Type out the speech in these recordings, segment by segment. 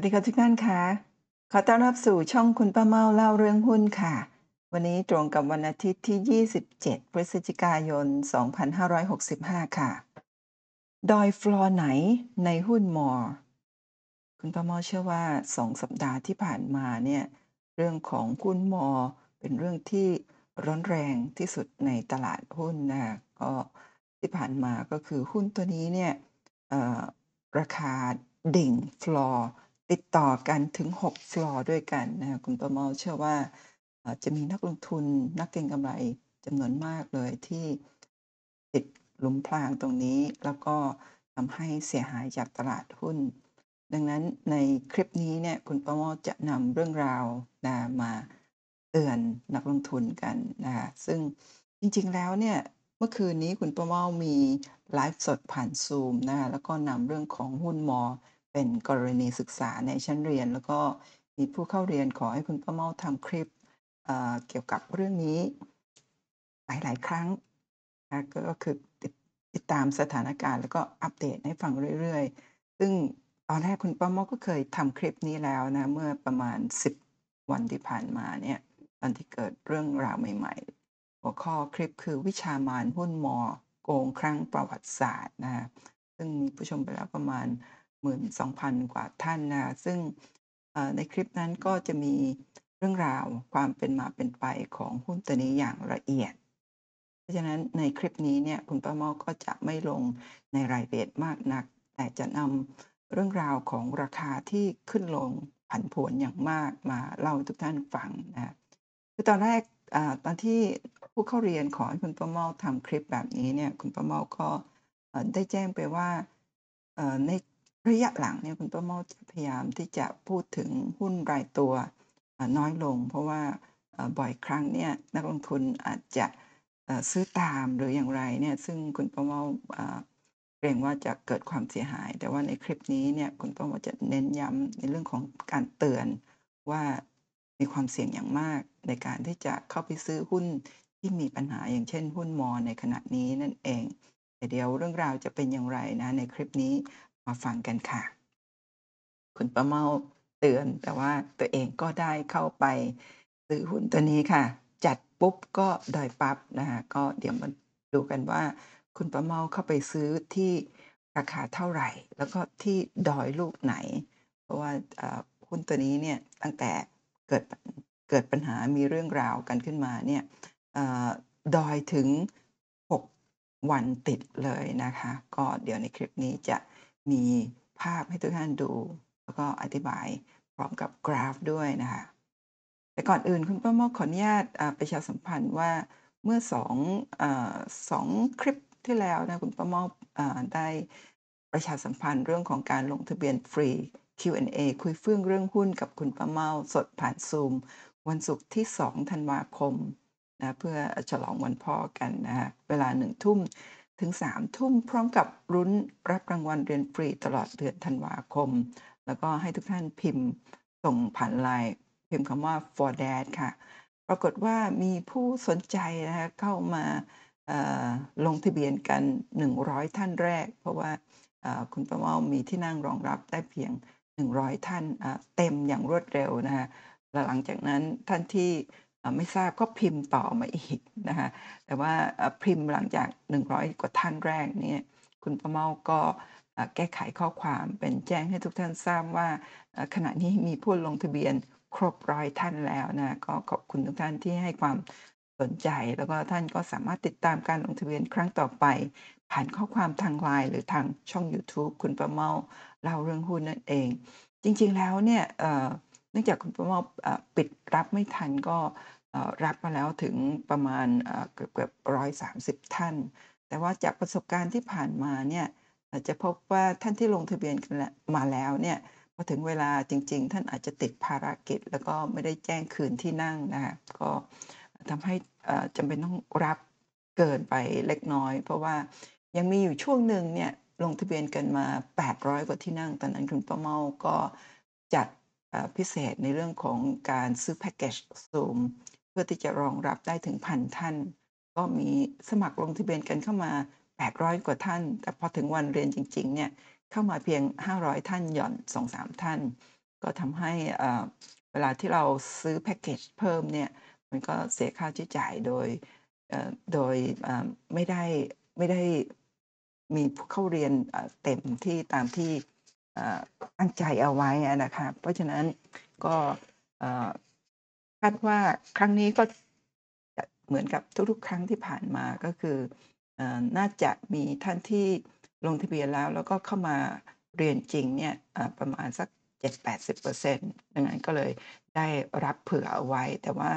วัสดีค่ะทุกท่านค่ะขอต้อนรับสู่ช่องคุณป้าเมาเล่าเรื่องหุ้นค่ะ วันนี้ตรงกับวันอาทิตย์ที่ 27 พฤศจิกายน 2565 ค่ะ ดอยฟลอร์ไหนในหุ้นมอคุณป้าเมาเชื่อว่า 2 สัปดาห์ที่ผ่านมาเนี่ยเรื่องของหุ้นมอเป็นเรื่องที่ร้อนแรงที่สุดในตลาดหุ้นนะก็ที่ผ่านมาก็คือหุ้นตัวนี้เนี่ยราคาดิ่งฟลอร์ ติดต่อกันถึง 6 ฟลอร์ด้วยกันนะคะคุณประเมาเชื่อว่าจะมีนักลงทุนนักเก็งกำไรจำนวนมากเลยที่ติดหลุมพรางตรงนี้ แล้วก็ทำให้เสียหายจากตลาดหุ้น ดังนั้นในคลิปนี้เนี่ยคุณประเมาจะนำเรื่องราวนะมาเตือนนักลงทุนกันนะคะซึ่งจริงๆแล้วเนี่ยเมื่อคืนนี้คุณประเมามีไลฟ์สดผ่าน Zoom นะคะแล้วก็นำเรื่องของหุ้นมอ เป็นกรณีศึกษาในชั้นเรียน แล้วก็มีผู้เข้าเรียนขอให้คุณป้าเมาทำคลิปเเกี่ยวกับเรื่องนี้หลายๆครั้งนะก็คือติดติดตามสถานการณ์แล้วก็อัปเดตให้ฟังเรื่อยๆ ซึ่งตอนแรกคุณป้าเมาก็เคยทำคลิปนี้แล้วนะเมื่อประมาณ 10 วันที่ผ่านมาเนี่ยตอนที่เกิดเรื่องราวใหม่ๆ หัวข้อคลิปคือวิชามารหุ้นมอ โกงครั้งประวัติศาสตร์นะคะซึ่งมีผู้ชมไปแล้วประมาณ 12,000 กว่าท่านนะซึ่งในคลิปนั้นก็จะมีเรื่องราวความเป็นมาเป็นไปของหุ้นตัวนี้อย่างละเอียด เพราะฉะนั้นในคลิปนี้เนี่ยคุณป้ามาก็จะไม่ลงในรายละเอียดมากนัก แต่จะนำเรื่องราวของราคาที่ขึ้นลงผันผวนอย่างมากมาเล่าทุกท่านฟังนะคือตอนแรกอตอนที่ผู้เข้าเรียนขอให้คุณป้าเมาทำคลิปแบบนี้เนี่ยคุณป้าเมาก็ได้แจ้งไปว่าใน ระยะหลังเนี่ยคุณป้าเมาพยายามที่จะพูดถึงหุ้นรายตัวน้อยลง เพราะว่าบ่อยครั้งเนี่ยนักลงทุนอาจจะซื้อตามหรืออย่างไรเนี่ยซึ่งคุณป้าเมาเกรงว่าจะเกิดความเสียหาย แต่ว่าในคลิปนี้เนี่ยคุณป้าเมาจะเน้นย้ำในเรื่องของการเตือนว่ามีความเสี่ยงอย่างมากในการที่จะเข้าไปซื้อหุ้นที่มีปัญหาอย่างเช่นหุ้นมอในขณะนี้นั่นเองแต่เดี๋ยวเรื่องราวจะเป็นอย่างไรนะในคลิปนี้ มาฟังกันค่ะ คุณป้าเมาเตือนแต่ว่าตัวเองก็ได้เข้าไปซื้อหุ้นตัวนี้ค่ะ จัดปุ๊บก็ได้ปั๊บนะคะก็เดี๋ยวมาดูกันว่า คุณป้าเมาเข้าไปซื้อที่ราคาเท่าไหร่ แล้วก็ที่ดอยลูกไหน เพราะว่าหุ้นตัวนี้เนี่ยตั้งแต่เกิดเกิดปัญหามีเรื่องราวกันขึ้นมาเนี่ยอดอยถึง 6 วันติดเลยนะคะ ก็เดี๋ยวในคลิปนี้จะ มีภาพให้ทุกท่านดู แล้วก็อธิบายพร้อมกับกราฟด้วยนะคะ แต่ก่อนอื่นคุณป้าเมาขออนุญาตประชาสัมพันธ์ว่าเมื่อ2อ่า2คลิปที่แล้วนะคุณป้าเมาอ่าได้ประชาสัมพันธ์เรื่องของการลงทะเบียนฟรี Q&A คุยเฟื่องเรื่องหุ้นกับคุณป้าเมาสดผ่าน Zoom วันศุกร์ที่ 2 ธันวาคมนะเพื่อฉลองวันพ่อกันนะคะเวลา1ทุ่ม ถึง 3 ทุ่มพร้อมกับลุ้นรับรางวัลเรียนฟรีตลอดเดือนธันวาคม แล้วก็ให้ทุกท่านพิมพ์ส่งผ่าน LINE พิมพ์คำว่า for dad ค่ะ ปรากฏว่ามีผู้สนใจนะคะเข้ามาลงทะเบียนกัน 100 ท่านแรก เพราะว่าคุณป้าเมามีที่นั่งรองรับได้เพียง 100 ท่านอ่าเต็มอย่างรวดเร็วนะคะหลังจากนั้นท่านที่ ไม่ทราบก็พิมพ์ต่อมาอีกนะคะแต่ว่าพิมพ์หลังจาก 100 กว่าท่านแรกเนี่ยคุณป้าเมาก็แก้ไขข้อความเป็นแจ้งให้ทุกท่านทราบว่าขณะนี้มีผู้ลงทะเบียนครบ100ท่านแล้วนะก็ขอบคุณทุกท่านที่ให้ความสนใจ แล้วก็ท่านก็สามารถติดตามการลงทะเบียนครั้งต่อไป ผ่านข้อความทาง LINE หรือทางช่องยูทูบคุณป้าเมาเล่าเรื่องหุ้นนั่นเอง จริงๆแล้วเนี่ย เนื่องจากคุณป้าเมาอ่าปิดรับไม่ทันก็รับมาแล้วถึงประมาณอ่าเกือบๆ130ท่าน แต่ว่าจากประสบการณ์ที่ผ่านมาเนี่ยอาจจะพบว่าท่านที่ลงทะเบียนกันมาแล้วเนี่ยพอถึงเวลาจริง ๆ ท่านอาจจะติดภารกิจ แล้วก็ไม่ได้แจ้งคืนที่นั่งนะคะก็ทำให้จำเป็นต้องรับเกินไปเล็กน้อย เพราะว่ายังมีอยู่ช่วงหนึ่งเนี่ยลงทะเบียนกันมา 800 กว่าที่นั่ง ตอนนั้นคุณป้าเมาก็จัด พิเศษในเรื่องของการซื้อแพ็กเกจ Zoom เพื่อที่จะรองรับได้ถึง1,000ท่าน ก็มีสมัครลงทะเบียนกันเข้ามา 800 กว่าท่าน แต่พอถึงวันเรียนจริงๆเนี่ยเข้ามาเพียง 500 ท่านหย่อน 2-3 ท่าน ก็ทำให้เวลาที่เราซื้อแพ็กเกจเพิ่มเนี่ยมันก็เสียค่าใช้จ่ายโดยโดยไม่ได้ไม่ได้มีผู้เข้าเรียนเต็มที่ตามที่ ตั้งใจเอาไว้นะคะเพราะฉะนั้นก็คาดว่าครั้งนี้ก็เหมือนกับทุกๆ ครั้งที่ผ่านมาก็คืออน่าจะมีท่านที่ลงทะเบียนแล้ว แล้วก็เข้ามาเรียนจริงเนี่ยประมาณสัก 7-80%ดังนั้นก็เลยได้รับเผื่อเอาไว้ แต่ว่า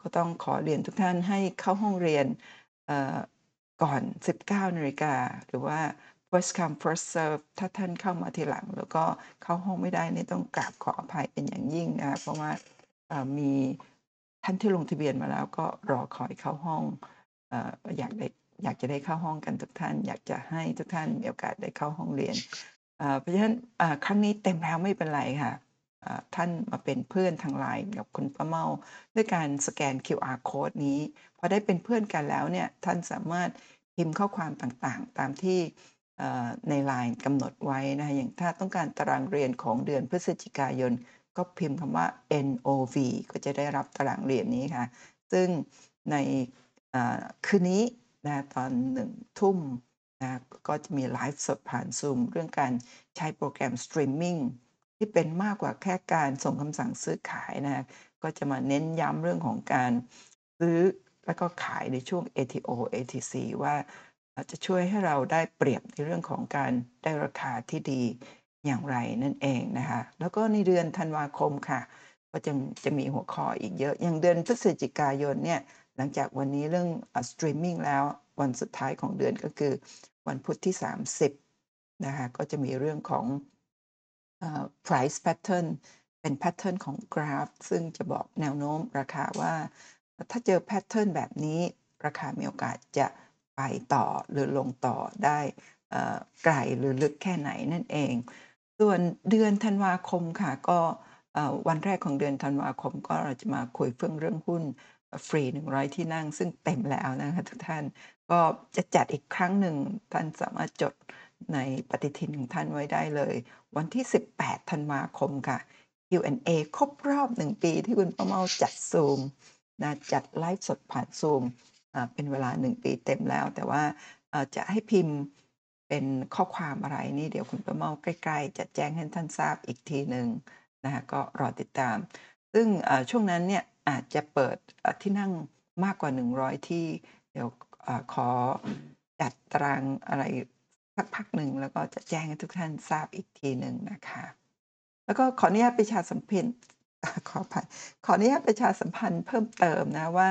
ก็ต้องขอเรียนทุกท่านให้เข้าห้องเรียนเอ่อก่อน 19นาฬิกาหรือว่า first come first serve ถ้าท่านเข้ามาทีหลัง แล้วก็เข้าห้องไม่ได้นี่ต้องกราบขออภัยเป็นอย่างยิ่งนะคะเพราะว่ามีท่านที่ลงทะเบียนมาแล้วก็รอคอยเข้าห้องออยากได้อยากจะได้เข้าห้องกันทุกท่าน อยากจะให้ทุกท่านมีโอกาสได้เข้าห้องเรียนเพราะฉะนั้นครั้งนี้เต็มแล้วไม่เป็นไรค่ะท่านมาเป็นเพื่อนทาง LINE กับคุณป้าเมาด้วยการสแกน QR โคดนี้พอได้เป็นเพื่อนกันแล้วเนี่ยท่านสามารถพิมพ์ข้อความต่างๆ ตามที่ ใน LINE กำหนดไว้นะคะอย่างถ้าต้องการตารางเรียนของเดือนพฤศจิกายน ก็พิมพ์คำว่า NOV ก็จะได้รับตารางเรียนนี้ค่ะ ซึ่งในคืนนี้นะตอน1ทุ่มนะก็จะมีไลฟ์สดผ่าน Zoom เรื่องการใช้โปรแกรมสตรีมมิงที่เป็นมากกว่าแค่การส่งคำสั่งซื้อขายนะคะก็จะมาเน้นย้ำเรื่องของการซื้อแล้วก็ขายในช่วง ATO ATC ว่า จะช่วยให้เราได้เปรียบในเรื่องของการได้ราคาที่ดีอย่างไรนั่นเองนะคะแล้วก็ในเดือนธันวาคมค่ะ ก็จะจะมีหัวข้ออีกเยอะ อย่างเดือนพฤศจิกายนเนี่ยหลังจากวันนี้เรื่องสตรีมมิงแล้ววันสุดท้ายของเดือนก็คือ วันพุธที่ 30นะคะก็จะมีเรื่องของ price pattern เป็น pattern ของกราฟ ซึ่งจะบอกแนวโน้มราคาว่า ถ้าเจอ pattern แบบนี้ราคามีโอกาสจะ ไปต่อหรือลงต่อได้ไกลหรือลึกแค่ไหนนั่นเอง ส่วนเดือนธันวาคมค่ะก็วันแรกของเดือนธันวาคมก็เราจะมาคุยเฟื่องเรื่องหุ้นฟรี 100 ที่นั่งซึ่งเต็มแล้วนะคะทุกท่านก็จะจัดอีกครั้งหนึ่งท่านสามารถจดในปฏิทินของท่านไว้ได้เลย วันที่ 18 ธันวาคมค่ะ Q&A ครบรอบ 1 ปีที่คุณป้าเมาจัด Zoom นะจัดไลฟ์สดผ่าน Zoom เป็นเวลา1ปีเต็มแล้ว แต่ว่าจะให้พิมพ์เป็นข้อความอะไรนี่เดี๋ยวคุณป้าเม้าใกล้ๆ จะแจ้งให้ท่านทราบอีกทีหนึ่งนะคะก็รอติดตาม ซึ่งช่วงนั้นเนี่ยอาจจะเปิดที่นั่งมากกว่า 100 ที่เดี๋ยวอขอจัดตารางอะไรสักพักหนึ่งแล้วก็จะแจ้งให้ทุกท่านทราบอีกทีหนึ่งนะคะ แล้วก็ขออนุญาตประชาสัมพ็นธ์ขออภัยขออนุญาตประชาสัมพันธ์เพิ่มเติมนะว่า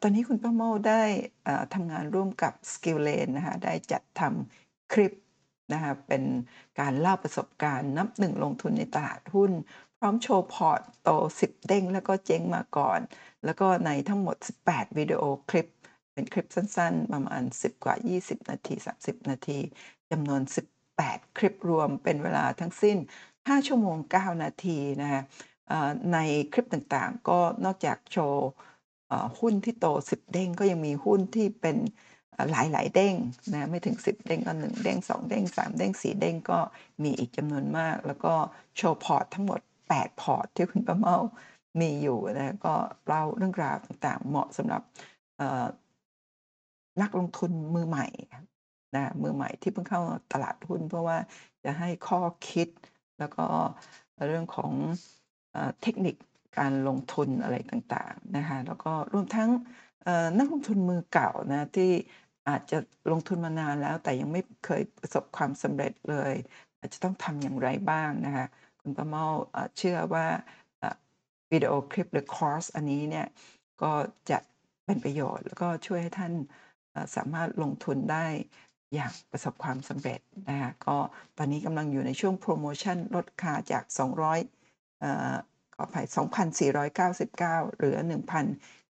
ตอนนี้คุณป้าเม้าได้ทำงานร่วมกับ Skillane นะคะได้จัดทำคลิปนะคะเป็นการเล่าประสบการณ์นับ1ลงทุนในตลาดหุ้น พร้อมโชว์พอร์ตโต 10 เด้ง แล้วก็เจ๊งมาก่อน แล้วก็ในทั้งหมด 18 วิดีโอคลิป เป็นคลิปสั้นๆ ประมาณ 10 กว่า 20 นาที 30 นาทีจำนวน 18 คลิปรวมเป็นเวลาทั้งสิ้น 5 ชั่วโมง 9 นาทีนะคะในคลิปต่างๆ ก็นอกจากโชว์ หุ้นที่โต 10 เด้งก็ยังมีหุ้นที่เป็นอ่ายหลายเด้งนะไม่ถึง 10 เด้งก็1เด้ง2 เด้ง 3 เด้ง 4 เด้งก็มีอีกจำนวนมาก แล้วก็โชว์พอร์ตทั้งหมด 8 พอร์ตที่คุณป้าเมามีอยู่นะก็เล่าเรื่องราวต่างๆ เหมาะสำหรับนักลงทุนมือใหม่นะมือใหม่ที่เพิ่งเข้าตลาดหุ้น เพราะว่าจะให้ข้อคิดแล้วก็เรื่องของอ่าเทคนิค การลงทุนอะไรต่างๆนะคะแล้วก็รวมทั้งนักลงทุนมือเก่านะที่อาจจะลงทุนมานานแล้ว แต่ยังไม่เคยประสบความสำเร็จเลย อาจจะต้องทำอย่างไรบ้างนะคะคุณป้าเม้าเชื่อว่าวิดีโอคลิปหรือคอร์สอันนี้เนี่ยก็จะเป็นประโยชน์ แล้วก็ช่วยให้ท่านสามารถลงทุนได้อย่างประสบความสำเร็จนะคะก็ตอนนี้กำลังอยู่ในช่วงโพรโมชั่นลดราคาจาก 200 อ่อขออภัย 2,499 เหลือ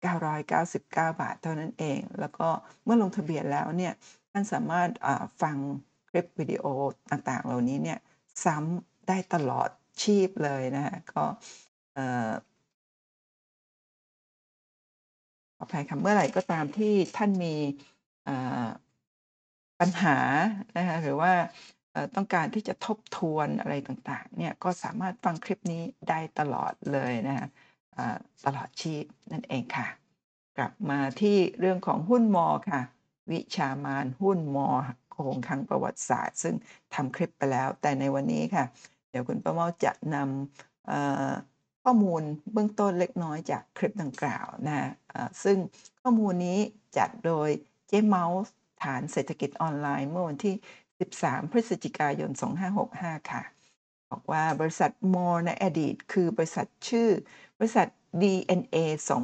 1,999 บาทเท่านั้นเอง แล้วก็เมื่อลงทะเบียนแล้วเนี่ย ท่านสามารถฟังคลิปวิดีโอต่างๆ เหล่านี้เนี่ยซ้ำได้ตลอดชีพเลยนะคะก็เอ่อขออภัยค่ะเมื่อไหร่ก็ตามที่ท่านมีปัญหานะคะหรือว่า ต้องการที่จะทบทวนอะไรต่างๆเนี่ยก็สามารถฟังคลิปนี้ได้ตลอดเลยนะคะตลอดชีพนั่นเองค่ะ กลับมาที่เรื่องของหุ้นมอค่ะ วิชามานหุ้นมอโกงครั้งประวัติศาสตร์ ซึ่งทำคลิปไปแล้ว แต่ในวันนี้ค่ะ เดี๋ยวคุณป้าเม้าจะนำข้อมูลเบื้องต้นเล็กน้อยจากคลิปดังกล่าวนะคะซึ่งข้อมูลนี้จัดโดยเจ๊เมาส์ฐานเศรษฐกิจออนไลน์เมื่อวันที่ 13 พฤศจิกายน 2565 ค่ะ บอกว่าบริษัทมอในอดีต คือบริษัทชื่อ บริษัท DNA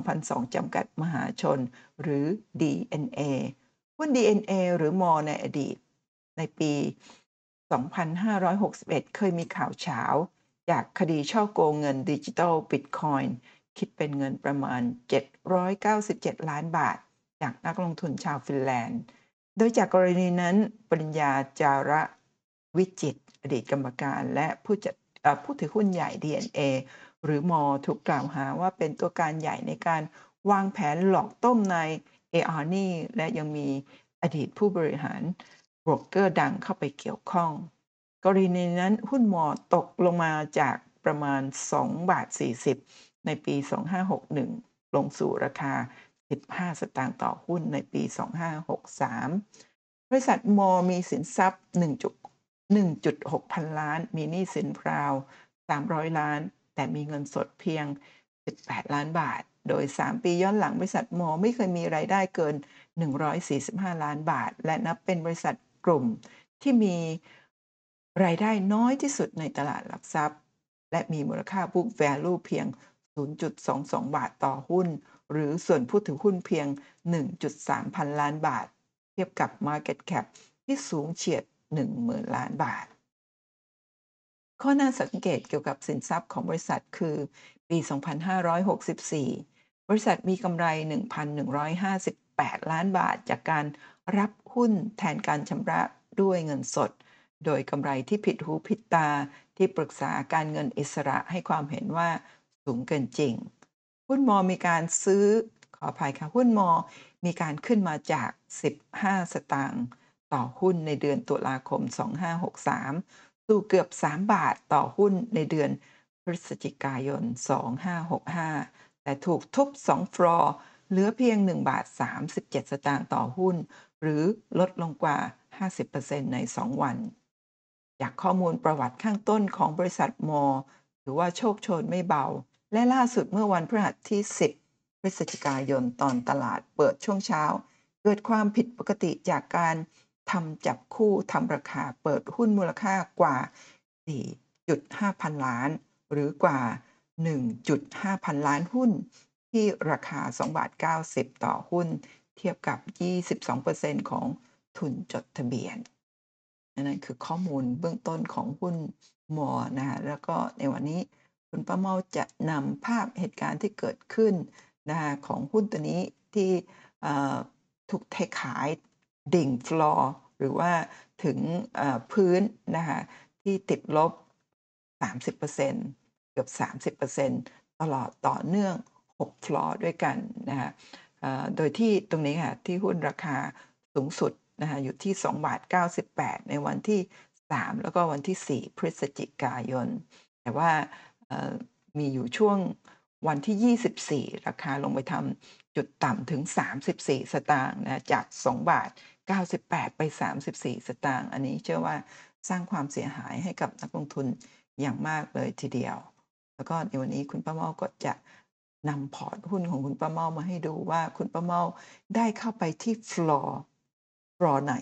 2002 จำกัดมหาชน หรือ DNA หุ้น DNA หรือมอในอดีต ในปี 2561 เคยมีข่าวเฉาจากคดีช่อโกงเงินดิจิทัลบิตคอยน์คิดเป็นเงินประมาณ 797 ล้านบาท จากนักลงทุนชาวฟินแลนด์ โดยจากกรณีนั้นปริญญาจาระวิจิตอดีตกรรมการและผู้จัดผู้ถือหุ้นใหญ่ DNA หรือมอถูกกล่าวหาว่าเป็นตัวการใหญ่ในการวางแผนหลอกต้มในายเออร์นี่และยังมีอดีตผู้บริหารบรกเกอร์ดังเข้าไปเกี่ยวข้อง กรณีนั้นหุ้นมอตกลงมาจากประมาณ 2 บาท 40 ในปี 2561 ลงสู่ราคา 15 สตางค์ต่อหุ้นในปี 2563 บริษัทมอมีสินทรัพย์ 1.6 พันล้าน มีหนี้สินพราว 300 ล้าน แต่มีเงินสดเพียง 18 ล้านบาท โดย 3 ปีย้อนหลังบริษัทมอไม่เคยมีรายได้เกิน 145 ล้านบาท และนับเป็นบริษัทกลุ่มที่มีรายได้น้อยที่สุดในตลาดหลักทรัพย์ และมีมูลค่า book value เพียง 0.22 บาทต่อหุ้น หรือส่วนผู้ถือหุ้นเพียง 1.3 พันล้านบาท เทียบกับ Market Cap ที่สูงเฉียด 10,000 ล้านบาท ข้อน่าสังเกตเกี่ยวกับสินทรัพย์ของบริษัทคือ ปี 2564 บริษัทมีกำไร 1,158 ล้านบาท จากการรับหุ้นแทนการชำระด้วยเงินสด โดยกำไรที่ผิดหูผิดตาที่ปรึกษาการเงินอิสระให้ความเห็นว่าสูงเกินจริง หุ้นมอมีการซื้อขออภัยค่ะ หุ้นมอมีการขึ้นมาจาก 15 สตางค์ต่อหุ้นในเดือนตุลาคม 2563 สู่เกือบ 3 บาทต่อหุ้นในเดือนพฤศจิกายน 2565 แต่ถูกทุบ 2 ฟลอร์เหลือเพียง 1 บาท 37 สตางค์ต่อหุ้น หรือลดลงกว่า 50%ใน 2 วัน จากข้อมูลประวัติข้างต้นของบริษัทมอถือว่าโชคโชนไม่เบา และล่าสุดเมื่อวันพฤหัสที่ 10 พฤศจิกายนตอนตลาดเปิดช่วงเช้า เกิดความผิดปกติจากการทำจับคู่ทำราคาเปิดหุ้นมูลค่ากว่า 4.5 พันล้าน หรือกว่า 1.5 พันล้านหุ้น ที่ราคา 2 บาท 90 ต่อหุ้น เทียบกับ 22%ของทุนจดทะเบียนนั่นคือข้อมูลเบื้องต้นของหุ้นมอนะคะแล้วก็ในวันนี้ คุณป้าเมาจะนำภาพเหตุการณ์ที่เกิดขึ้นนะคะของหุ้นตัวนี้ที่ถูกเทขายดิ่งฟลอร์หรือว่าถึงพื้นนะคะที่ติดลบ 30%เกือบ 30%ตลอดต่อเนื่อง 6 ฟลอร์ด้วยกันนะคะโดยที่ตรงนี้ค่ะที่หุ้นราคาสูงสุดนะคะอยู่ที่2บาท98 ในวันที่ 3 แล้วก็วันที่ 4 พฤศจิกายน แต่ว่า มีอยู่ช่วงวันที่ 24 ราคาลงไปทจุดต่ำถึง 34 สตางค์นะจาก 2 บาท 98 ไป 34 สตางค์อันนี้เชื่อว่าสร้างความเสียหายให้กับนักลงทุนอย่างมากเลยทีเดียว แล้วก็ในวันนี้คุณป้าเมาก็จะนำพอร์ตหุ้นของคุณป้าเมามาให้ดูว่าคุณป้าเมาได้เข้าไปที่ฟลอร์ฟลอร์ไหน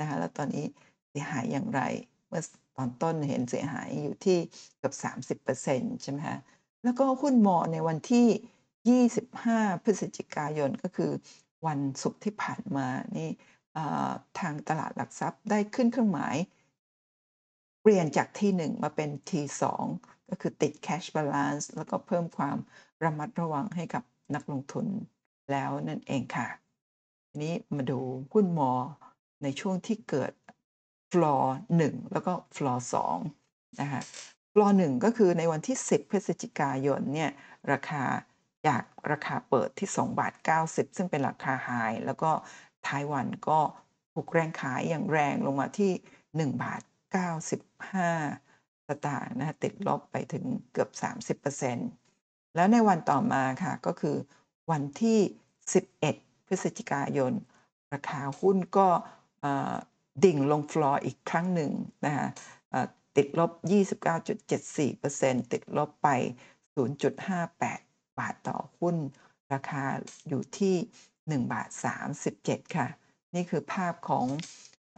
นะคะแล้วตอนนี้เสียหายอย่างไรเมื่อ ตอนต้นเห็นเสียหายอยู่ที่เกือบ30%ใช่ไหมคะแล้วก็หุ้นมอในวันที่ 25 พฤศจิกายนก็คือวันศุกร์ที่ผ่านมานี่ทางตลาดหลักทรัพย์ได้ขึ้นเครื่องหมาย เปลี่ยนจาก T1 มาเป็น T2 ก็คือติด Cash Balance แล้วก็เพิ่มความระมัดระวังให้กับนักลงทุนแล้วนั่นเองค่ะ ทีนี้มาดูหุ้นมอในช่วงที่เกิด ฟลอร์1แล้วก็ฟลอร์2นะคะฟลอร์1ก็คือในวันที่ 10 พฤศจิกายนเนี่ยราคาจากราคาเปิดที่2บาท90 ซึ่งเป็นราคา high แล้วก็ท้ายวันก็ถูกแรงขายอย่างแรงลงมาที่ 1 บาท 95 สตางค์นะคะติดลบไปถึงเกือบ 30%แล้วในวันต่อมาค่ะก็คือวันที่ 11 พฤศจิกายน ราคาหุ้นก็ ดิ่งลงฟลอร์อีกครั้งหนึ่งนะคะเอ่อติดลบ 29.74%ติดลบไป 0.58 บาทต่อหุ้น ราคาอยู่ที่ 1 บาท 37 ค่ะ นี่คือภาพของ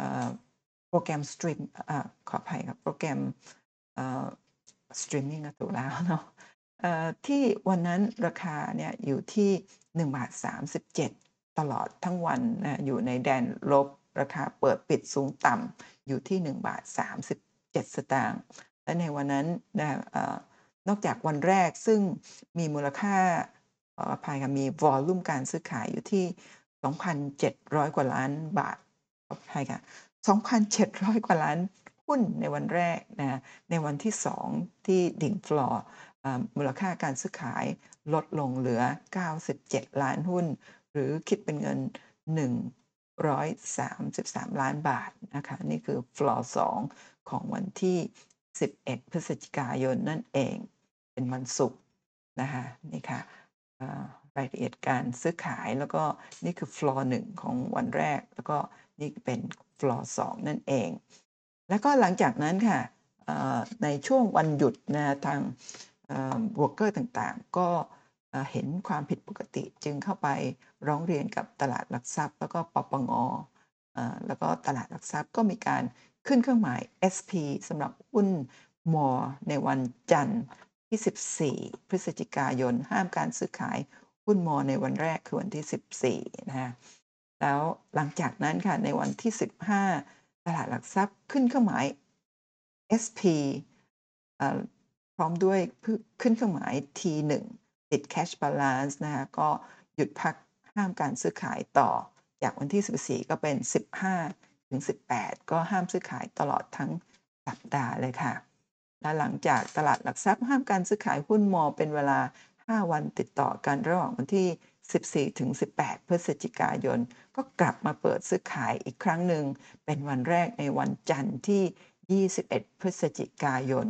อโปรแกรม stream อขออภัยครับโปรแกรมสตรีมมิ่งถูกแล้วเนาะที่วันนั้นราคาเนี่ยอยู่ที่ 1 บาท 37 ตลอดทั้งวันนะอยู่ในแดนลบ ราคาเปิดปิดสูงต่ำอยู่ที่1บาท37 สตางค์และในวันนั้นนะนอกจากวันแรกซึ่งมีมูลค่าอภัยค่ะมีวอลลุ่มการซื้อขายอยู่ที่ 2,700 กว่าล้านบาทอภัยค่ะ 2,700 กว่าล้านหุ้นในวันแรกนะในวันที่ 2 ที่ดิ่งฟลอร์มูลค่าการซื้อขายลดลงเหลือ 97 ล้านหุ้น หรือคิดเป็นเงิน 133 ล้านบาทนะคะนี่คือฟลอร์2ของวันที่ 11 พฤศจิกายนนั่นเองเป็นวันศุกร์นะคะนี่ค่ะรายละเอียดการซื้อขายแล้วก็นี่คือฟลอร์1ของวันแรก แล้วก็นี่เป็นฟลอร์2นั่นเอง แล้วก็หลังจากนั้นค่ะในช่วงวันหยุดนะทางโบรกเกอร์ต่างๆ ก็ เห็นความผิดปกติจึงเข้าไปร้องเรียนกับตลาดหลักทรัพย์ แล้วก็ปปง. แล้วก็ตลาดหลักทรัพย์ก็มีการขึ้นเครื่องหมาย SP สำหรับหุ้น MORE ในวันจันทร์ที่ 14 พฤศจิกายน ห้ามการซื้อขายหุ้นมอในวันแรกคือวันที่ 14 นะคะแล้วหลังจากนั้นค่ะในวันที่ 15 ตลาดหลักทรัพย์ขึ้นเครื่องหมาย SP พร้อมด้วยขึ้นเครื่องหมาย T1 ติด cash balance นะคะก็หยุดพักห้ามการซื้อขายต่อ จากวันที่ 14 ก็เป็น 15 ถึง 18 ก็ห้ามซื้อขายตลอดทั้งสัปดาห์เลยค่ะ และหลังจากตลาดหลักทรัพย์ห้ามการซื้อขายหุ้นมอเป็นเวลา 5 วันติดต่อกันระหว่างวันที่ 14 ถึง 18 พฤศจิกายน ก็กลับมาเปิดซื้อขายอีกครั้งหนึ่ง เป็นวันแรกในวันจันทร์ที่ 21 พฤศจิกายน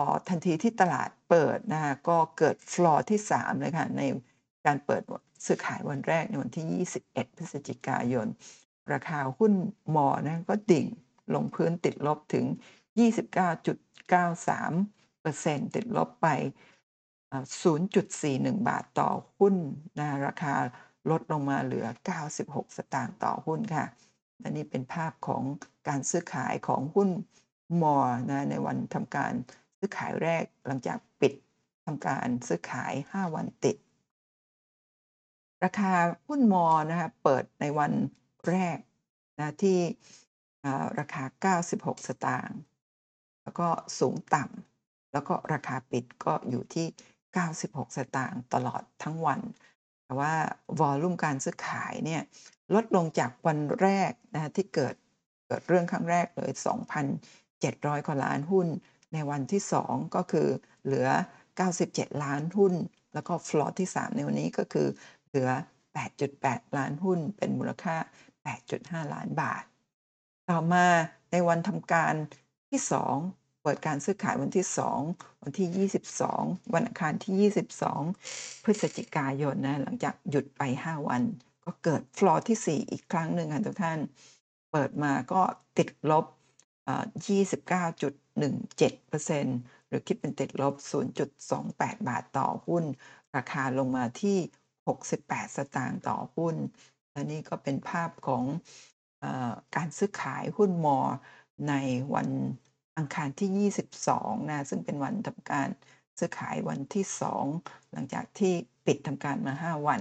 อทันทีที่ตลาดเปิดนะคะก็เกิดฟลอร์ที่ 3 เลยค่ะ ในการเปิดซื้อขายวันแรกในวันที่ 21 พฤศจิกายน ราคาหุ้นมอนะก็ดิ่งลงพื้นติดลบถึง 29.93%ติดลบไป 0.41 บาทต่อหุ้นนะราคาลดลงมาเหลือ 96 สตางค์ต่อหุ้นค่ะและนี่เป็นภาพของการซื้อขายของหุ้นมอนะในวันทำการ ซื้อขายแรกหลังจากปิดทำการซื้อขาย 5 วันติด ราคาหุ้นมอนะคะเปิดในวันแรกนะที่ราคา 96 สตางค์แล้วก็สูงต่ำแล้วก็ราคาปิดก็อยู่ที่ 96 สตางค์ตลอดทั้งวัน แต่ว่าวอลลุ่มการซื้อขายเนี่ยลดลงจากวันแรกนะที่เกิดเกิดเรื่องครั้งแรกเลย 2,700 กว่าล้านหุ้น ในวันที่ 2 ก็คือเหลือ 97 ล้านหุ้น แล้วก็ฟลอร์ที่ 3 ในวันนี้ก็คือเหลือ 8.8 ล้านหุ้น เป็นมูลค่า 8.5 ล้านบาท ต่อมาในวันทำการที่ 2 เปิดการซื้อขายวันที่ 2 วันที่ 22 วันอังคารที่ 22 พฤศจิกายนนะหลังจากหยุดไป 5 วัน ก็เกิดฟลอร์ที่ 4 อีกครั้งหนึ่งค่ะทุกท่าน เปิดมาก็ติดลบ 29.17%หรือคิดเป็นติดลบ 0.28 บาทต่อหุ้น ราคาลงมาที่ 68 สตางค์ต่อหุ้น และนี่ก็เป็นภาพของอการซื้อขายหุ้นมอ ในวันอังคารที่ 22 นะ ซึ่งเป็นวันทำการซื้อขายวันที่ 2 หลังจากที่ปิดทำการมา 5 วัน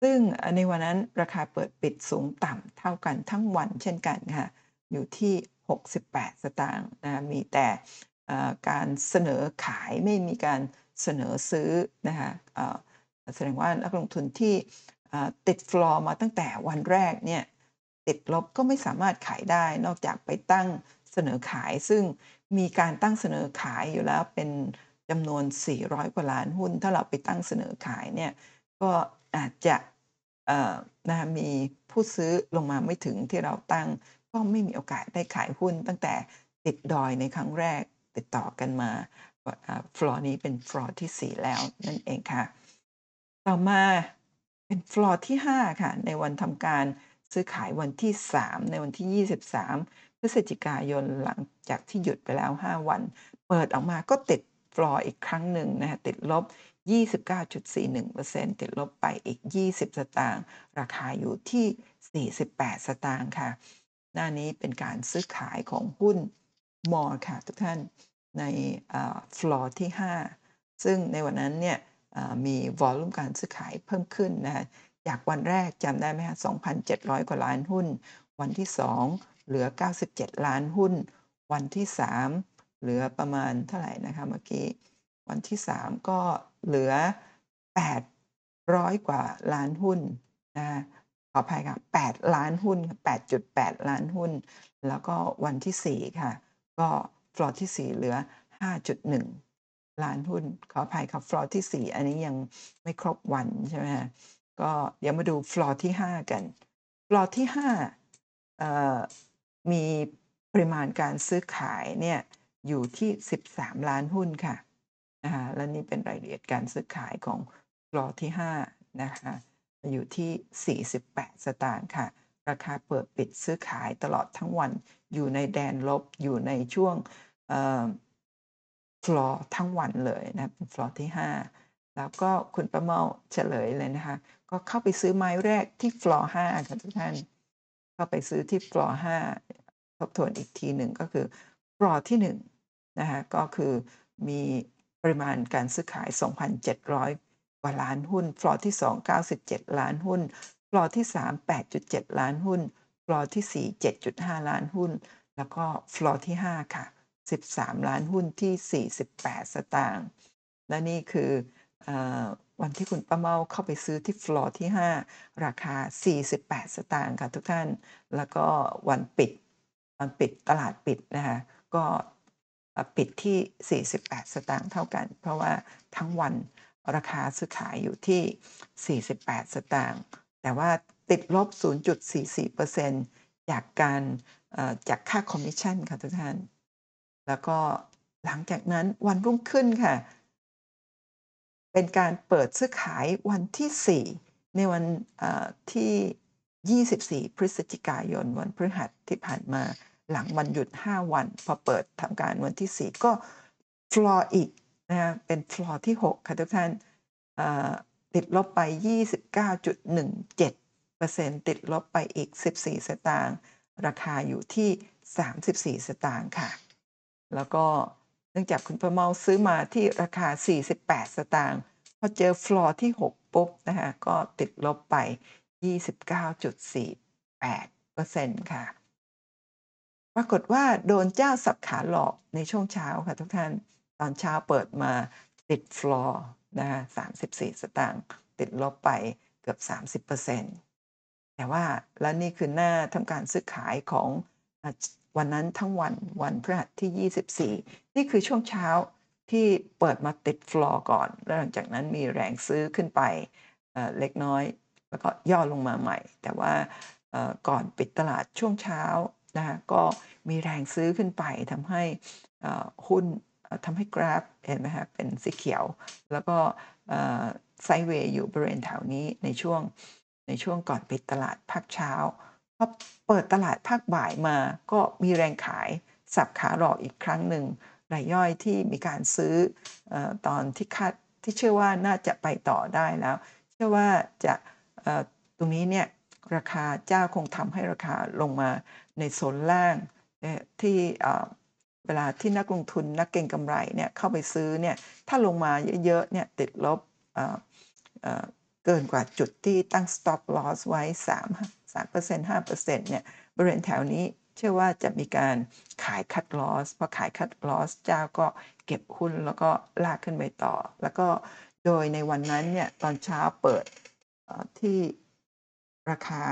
ซึ่งในวันนั้นราคาเปิดปิดสูงต่ำเท่ากันทั้งวันเช่นกันค่ะ อยู่ที่ 68 สตางค์นะมีแต่การเสนอขายไม่มีการเสนอซื้อนะคะแสดงว่านักลงทุนที่ติดฟลอร์มาตั้งแต่วันแรกเนี่ยติดลบก็ไม่สามารถขายได้นอกจากไปตั้งเสนอขาย ซึ่งมีการตั้งเสนอขายอยู่แล้วเป็นจำนวน 400 กว่าล้านหุ้น ถ้าเราไปตั้งเสนอขายเนี่ยก็อาจจะนะมีผู้ซื้อลงมาไม่ถึงที่เราตั้ง ก็ไม่มีโอกาสได้ขายหุ้น ตั้งแต่ติดดอยในครั้งแรกติดต่อกันมาฟลอร์นี้เป็นฟลอร์ที่ 4 แล้วนั่นเองค่ะ ต่อมาเป็นฟลอร์ที่ 5 ค่ะ ในวันทำการซื้อขายวันที่ 3 ในวันที่ 23 พฤศจิกายนหลังจากที่หยุดไปแล้ว 5 วัน เปิดออกมาก็ติดฟลอร์อีกครั้งหนึ่งนะฮะติดลบ 29.41%ติดลบไปอีก 20 สตางค์ราคาอยู่ที่ 48 สตางค์ค่ะ หน้านี้เป็นการซื้อขายของหุ้นมอค่ะทุกท่านในฟลอร์ที่ 5 ซึ่งในวันนั้นเนี่ยมีวอลลุ่มการซื้อขายเพิ่มขึ้นนะจากวันแรกจำได้ไหมคะ2,700 กว่าล้านหุ้น วันที่ 2 เหลือ 97 ล้านหุ้น วันที่ 3 เหลือประมาณเท่าไหร่นะคะเมื่อกี้ วันที่ 3 ก็เหลือ 800 กว่าล้านหุ้นนะ ขออภัยค่ะ 8 ล้านหุ้น 8.8 ล้านหุ้น แล้วก็วันที่ 4 ค่ะ ก็ฟลอร์ที่ 4 เหลือ 5.1 ล้านหุ้น ขออภัยครับฟลอร์ที่ 4 อันนี้ยังไม่ครบวันใช่ไหมก็เดี๋ยวมาดูฟลอร์ที่ 5 กัน ฟลอร์ที่5มีปริมาณการซื้อขายเนี่ยอยู่ที่ 13 ล้านหุ้นค่ะนะคะและนี่เป็นรายละเอียดการซื้อขายของฟลอร์ที่ 5 นะคะ อยู่ที่ 48 สตางค์ค่ะ ราคาเปิดปิดซื้อขายตลอดทั้งวัน อยู่ในแดนลบ อยู่ในช่วงฟลอร์ทั้งวันเลยนะเป็นฟลอร์ที่ 5 แล้วก็คุณประเมาเฉลยเลยนะคะ ก็เข้าไปซื้อไม้แรกที่ฟลอร์5ค่ะทุกท่าน เข้าไปซื้อที่ฟลอร์5ทบทวนอีกทีหนึ่งก็คือฟลอร์ที่1นะคะก็คือมีปริมาณการซื้อขาย 2,700 กว่าล้านหุ้น ฟลอร์ที่ 2 97 ล้านหุ้น ฟลอร์ที่ 3 8.7 ล้านหุ้น ฟลอร์ที่ 4 7.5 ล้านหุ้น แล้วก็ฟลอร์ที่ 5 ค่ะ 13 ล้านหุ้นที่ 48 สตางค์และนี่คือวันที่คุณป้าเมาเข้าไปซื้อที่ฟลอร์ที่ 5 ราคา 48 สตางค์ค่ะทุกท่าน แล้วก็วันปิดวันปิดตลาดปิดนะคะก็ปิดที่ 48 สตางค์เท่ากัน เพราะว่าทั้งวัน ราคาซื้อขายอยู่ที่ 48 สตางค์แต่ว่าติดลบ 0.44%จากการจากค่าคอมมิชชั่นค่ะทุกท่าน แล้วก็หลังจากนั้นวันรุ่งขึ้นค่ะ เป็นการเปิดซื้อขายวันที่ 4 ในวันที่ 24 พฤศจิกายนวันพฤหัสที่ผ่านมาหลังวันหยุด 5 วัน พอเปิดทำการวันที่ 4 ก็ฟลอร์อีก นะเป็นฟลอร์ที่ 6 ค่ะทุกท่านติดลบไป 29.17%ติดลบไปอีก 14 สตางค์ราคาอยู่ที่ 34 สตางค์ค่ะ แล้วก็เนื่องจากคุณประเมาซื้อมาที่ราคา 48 สตางค์พอเจอฟลอร์ที่ 6 ปุ๊บนะคะก็ติดลบไป 29.48%ค่ะ ปรากฏว่าโดนเจ้าสับขาหลอกในช่วงเช้าค่ะทุกท่าน ตอนเช้าเปิดมาติดฟลอร์นะคะ34สตางค์ติดลบไปเกือบ30%แต่ว่าและนี่คือหน้าทำการซื้อขายของวันนั้นทั้งวันวันพฤหัสที่ 24 นี่คือช่วงเช้าที่เปิดมาติดฟลอร์ก่อน แล้วหลังจากนั้นมีแรงซื้อขึ้นไปเล็กน้อย แล้วก็ย่อลงมาใหม่ แต่ว่าก่อนปิดตลาดช่วงเช้านะก็มีแรงซื้อขึ้นไปทำให้หุ้น ทำให้กราฟเห็นไหมฮะเป็นสีเขียว แล้วก็ไซเวย์อยู่บริเวณแถวนี้ในช่วงในช่วงก่อนปิดตลาดภาคเช้าพอเปิดตลาดภาคบ่ายมาก็มีแรงขายสับขาหลอกอีกครั้งหนึ่งรายย่อยที่มีการซื้ออตอนที่คาดที่เชื่อว่าน่าจะไปต่อได้แล้ว เชื่อว่าจะตรงนี้เนี่ยราคาเจ้าคงทำให้ราคาลงมาในโซนล่างที่ เวลาที่นักลงทุนนักเก็งกำไรเนี่ยเข้าไปซื้อเนี่ยถ้าลงมาเยอะๆเนี่ยติดลบเกินกว่าจุดที่ตั้ง stop loss ไว้ 3 3 5 เนี่ยบริเวณแถวนี้เชื่อว่าจะมีการขายคัดลอสพอขายคัดลอสเจ้าก็เก็บหุ้นแล้วก็ลากขึ้นไปต่อ แล้วก็โดยในวันนั้นเนี่ยตอนเช้าเปิดที่ราคา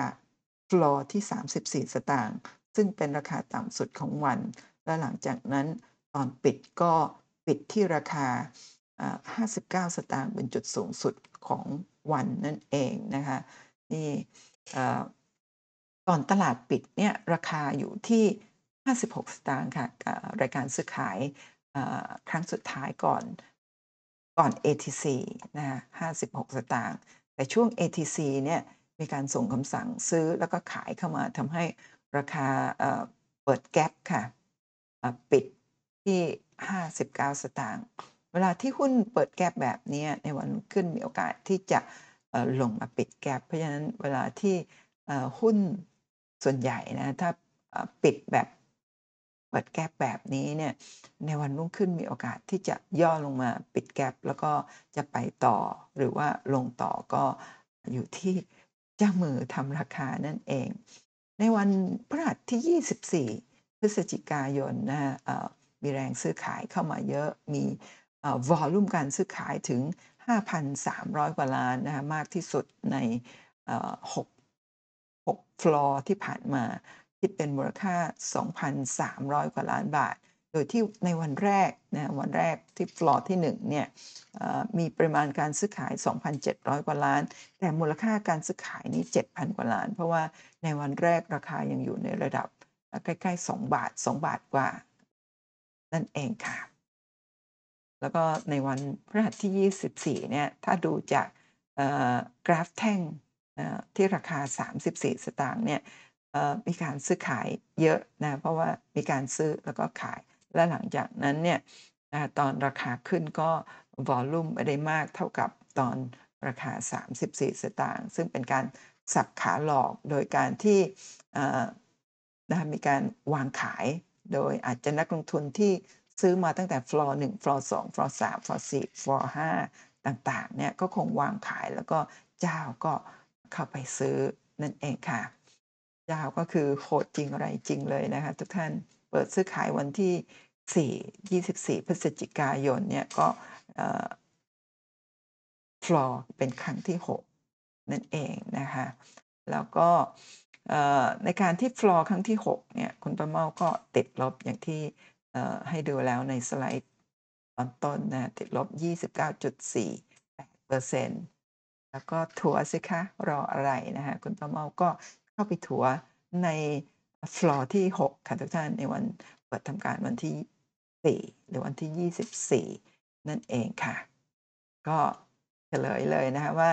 ฟลอร์ที่ 34 สตางค์ซึ่งเป็นราคาต่ำสุดของวัน และหลังจากนั้นตอนปิดก็ปิดที่ราคา 59 สตางค์เป็นจุดสูงสุดของวันนั่นเองนะคะนี่ก่อนตลาดปิดเนี่ยราคาอยู่ที่ 56 สตางค์ค่ะรายการซื้อขายครั้งสุดท้ายก่อนก่อน ATC นะคะ56 สตางค์แต่ช่วง ATC เนี่ยมีการส่งคำสั่งซื้อแล้วก็ขายเข้ามาทำให้ราคาเปิดแกปค่ะ ปิดที่ 59 สตางค์ เวลาที่หุ้นเปิดแกปแบบนี้ในวันรุ่งขึ้นมีโอกาสที่จะลงมาปิดแกปเพราะฉะนั้นเวลาที่หุ้นส่วนใหญ่นะถ้าปิดแบบเปิดแกปแบบนี้เนี่ยในวันรุ่งขึ้นมีโอกาสที่จะย่อลงมาปิดแกปแล้วก็จะไปต่อหรือว่าลงต่อก็อยู่ที่เจ้ามือทำราคานั่นเอง ในวันพฤหัสที่ 24 พฤศจิกายนนะคะมีแรงซื้อขายเข้ามาเยอะมีวอลลุ่มการซื้อขายถึง 5,300 กว่าล้านนะคะมากที่สุดใน6 6ฟลอร์ที่ผ่านมา คิดเป็นมูลค่า 2,300 กว่าล้านบาท โดยที่ในวันแรกนะวันแรกที่ฟลอร์ที่1เนี่ยเอ่อมีปริมาณการซื้อขาย 2,700 กว่าล้าน แต่มูลค่าการซื้อขายนี่ 7,000 กว่าล้าน เพราะว่าในวันแรกราคายังอยู่ในระดับ ใกล้ๆ2บาท2บาทกว่า นั่นเองค่ะ แล้วก็ในวันพฤหัสที่ 24 เนี่ย ถ้าดูจากกราฟแท่งที่ราคา 34 สตางค์เนี่ยมีการซื้อขายเยอะนะเพราะว่ามีการซื้อแล้วก็ขาย และหลังจากนั้นเนี่ยตอนราคาขึ้นก็ volume ไม่ได้มากเท่ากับตอนราคา 34 สตางค์ซึ่งเป็นการสับขาหลอกโดยการที่ นะคะมีการวางขาย โดยอาจจะนักลงทุนที่ซื้อมาตั้งแต่ฟลอร์1ฟลอร์2ฟลอร์3ฟลอร์4ฟลอร์5ต่างๆเนี่ยก็คงวางขายแล้วก็เจ้าก็เข้าไปซื้อนั่นเองค่ะ เจ้าก็คือโหดจริงอะไรจริงเลยนะคะทุกท่านเปิดซื้อขายวันที่ 4 24 พฤศจิกายนเนี่ยก็ฟลอร์เป็นครั้งที่ 6 นั่นเองนะคะ แล้วก็ ในการที่ฟลอร์ครั้งที่6เนี่ยคุณประเมาก็ติดลบอย่างที่ให้ดูแล้วในสไลด์ตอนต้นนะติดลบ 29.48%แล้วก็ถัวสิคะรออะไรนะคะคุณประเมาก็เข้าไปถัวในฟลอร์ที่ 6 ค่ะทุกท่านในวันเปิดทำการวันที่ 4 หรือวันที่ 24 นั่นเองค่ะ ก็เฉลยเลยนะคะว่า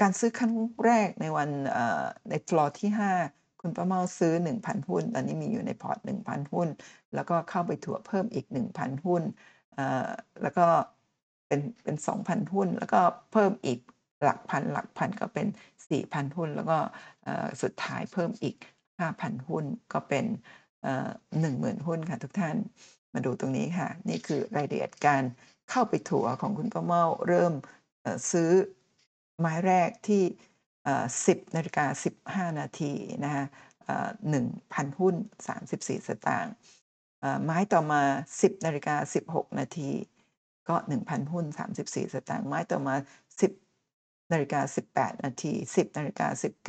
การซื้อครั้งแรกในวันในฟลอร์ที่ 5 คุณป้าเมาซื้อ 1,000 หุ้น ตอนนี้มีอยู่ในพอร์ต 1,000 หุ้น แล้วก็เข้าไปถัวเพิ่มอีก 1,000 หุ้น แล้วก็เป็นเป็น2,000 หุ้น แล้วก็เพิ่มอีกหลักพันหลักพันก็เป็น 4,000 หุ้น แล้วก็สุดท้ายเพิ่มอีก 5,000 หุ้นก็เป็นเอ่อ10,000 หุ้นค่ะทุกท่านมาดูตรงนี้ค่ะ นี่คือรายละเอียดการเข้าไปถัวของคุณป้าเมาเริ่มซื้อ ไม้แรกที่ 10นาฬิกา15 นาทีนะคะเอ่อ1,000หุ้น 34 สตางค์ไม้ต่อมา 10นาฬิกา16 นาทีก็ 1,000 หุ้น 34 สตางค์ไม้ต่อมา 10นาฬิกา18 นาที 10นาฬิก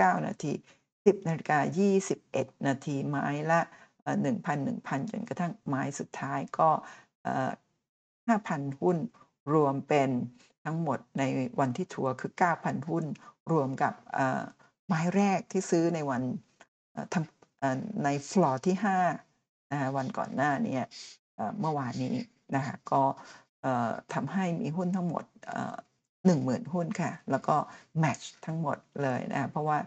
า19 นาที 10นาฬิกา21 นาที ไม้ละ 1,000 1,000 จนกระทั่งไม้สุดท้ายก็ 5,000 หุ้นรวมเป็น ทั้งหมดในวันที่ถัวร์คือ 9,000 หุ้น รวมกับไม้แรกที่ซื้อในวันทำในฟลอร์ที่5นะวันก่อนหน้าเนี้ยเมื่อวานนี้นะคะก็ทำให้มีหุ้นทั้งหมดเอ่อ10,000หุ้นค่ะ แล้วก็แมตช์ทั้งหมดเลยนะคะเพราะว่า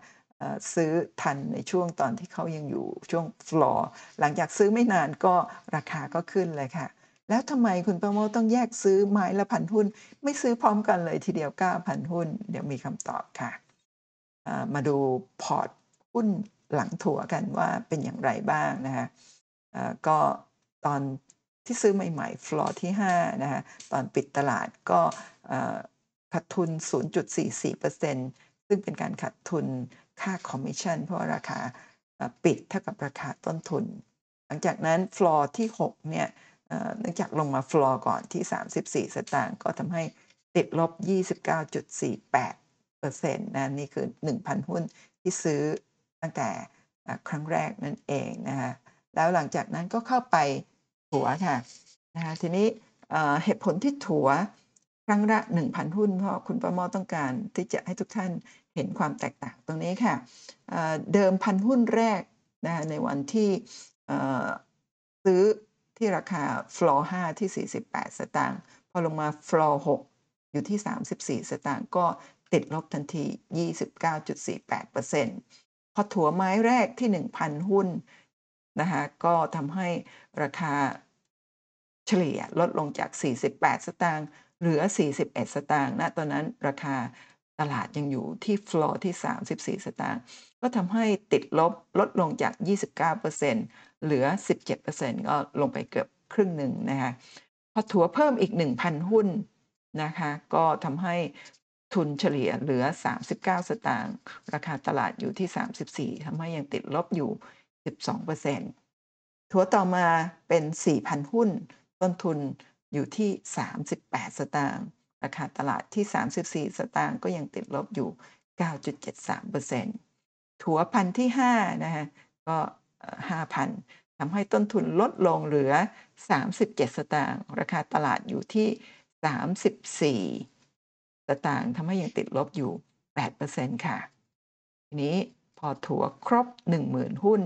ซื้อทันในช่วงตอนที่เขายังอยู่ช่วงฟลอร์หลังจากซื้อไม่นานก็ราคาก็ขึ้นเลยค่ะ แล้วทำไมคุณประโมทต้องแยกซื้อไม้ละพันหุ้น ไม่ซื้อพร้อมกันเลยทีเดียว9,000หุ้น เดี๋ยวมีคำตอบค่ะ มาดูพอร์ตหุ้นหลังถัวกันว่าเป็นอย่างไรบ้างนะคะก็ตอนที่ซื้อใหม่ๆฟลอร์ที่5นะคะตอนปิดตลาดก็ขาดทุน 0.44%ซึ่งเป็นการขาดทุนค่าคอมมิชชั่นเพราะราคาปิดเท่ากับราคาต้นทุน หลังจากนั้นฟลอร์ที่6เนี่ย เนื่องจากลงมาฟลอร์ก่อนที่ 34 สตางค์ก็ทำให้ติดลบ 29.48%นะนี่คือ 1,000 หุ้นที่ซื้อตั้งแต่ครั้งแรกนั่นเองนะคะแล้วหลังจากนั้นก็เข้าไปถัวค่ะนะคะทีนี้เหตุผลที่ถัวครั้งละ 1,000 หุ้น เพราะคุณประมทต้องการที่จะให้ทุกท่านเห็นความแตกต่างตรงนี้ค่ะเอ่อเดิมพันหุ้นแรกนะคะในวันที่ซื้อ ที่ราคา floor 5ที่ 48 สตางค์พอลงมา floor 6อยู่ที่ 34 สตางค์ก็ติดลบทันที 29.48%พอถัวไม้แรกที่ 1,000 หุ้นนะคะก็ทำให้ราคาเฉลี่ยลดลงจาก 48 สตางค์เหลือ 41 สตางค์ณตอนนั้นราคา ตลาดยังอยู่ที่ฟลอร์ที่ 34 สตางค์ก็ทำให้ติดลบลดลงจาก 29%เหลือ 17%ก็ลงไปเกือบครึ่งหนึ่งนะคะพอถัวเพิ่มอีก 1,000 หุ้นนะคะก็ทำให้ทุนเฉลี่ยเหลือ 39 สตางค์ราคาตลาดอยู่ที่ 34ทำให้ยังติดลบอยู่ 12%ถัวต่อมาเป็น 4,000 หุ้น ต้นทุนอยู่ที่ 38 สตางค์ ราคาตลาดที่ 34 สตางค์ก็ยังติดลบอยู่ 9.73%ถัวพันที่5นะคะก็ 5,000ทำให้ต้นทุนลดลงเหลือ 37 สตางค์ราคาตลาดอยู่ที่ 34 สตางค์ทำให้ยังติดลบอยู่ 8%ค่ะ ทีนี้พอถัวครบ 10,000 หุ้น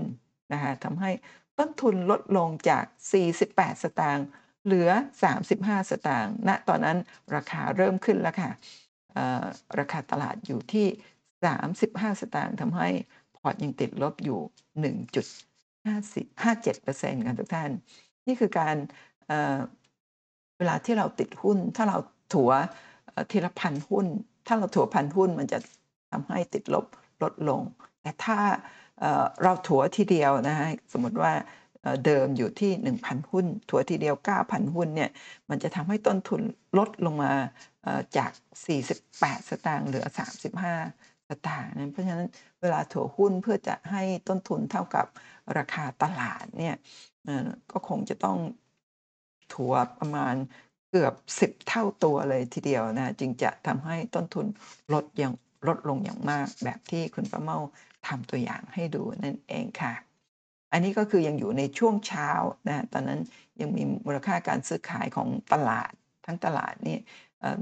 นะคะทำให้ต้นทุนลดลงจาก 48 สตางค์ เหลือ 35 สตางค์ณตอนนั้นราคาเริ่มขึ้นแล้วค่ะราคาตลาดอยู่ที่ 35 สตางค์ทำให้พอร์ตยังติดลบอยู่ 1.50 57%ค่ะทุกท่าน นี่คือการเเวลาที่เราติดหุ้น ถ้าเราถัวเอ่อทีละพันหุ้น ถ้าเราถัวพันหุ้นมันจะทำให้ติดลบลดลง แต่ถ้าเเราถัวทีเดียวนะฮะสมมติว่า เดิมอยู่ที่ 1,000 หุ้น ถัวทีเดียว 9,000 หุ้นเนี่ยมันจะทำให้ต้นทุนลดลงมาเอ่อจาก 48 สตางค์เหลือ 35 สตางค์นะเพราะฉะนั้นเวลาถัวหุ้นเพื่อจะให้ต้นทุนเท่ากับราคาตลาดเนี่ยก็คงจะต้องถัวประมาณเกือบ 10 เท่าตัวเลยทีเดียวนะจึงจะทำให้ต้นทุนลดอย่างลดลงอย่างมากแบบที่คุณป้าเมาทำตัวอย่างให้ดูนั่นเองค่ะ อันนี้ก็คือยังอยู่ในช่วงเช้านะตอนนั้นยังมีมูลค่าการซื้อขายของตลาดทั้งตลาดนี่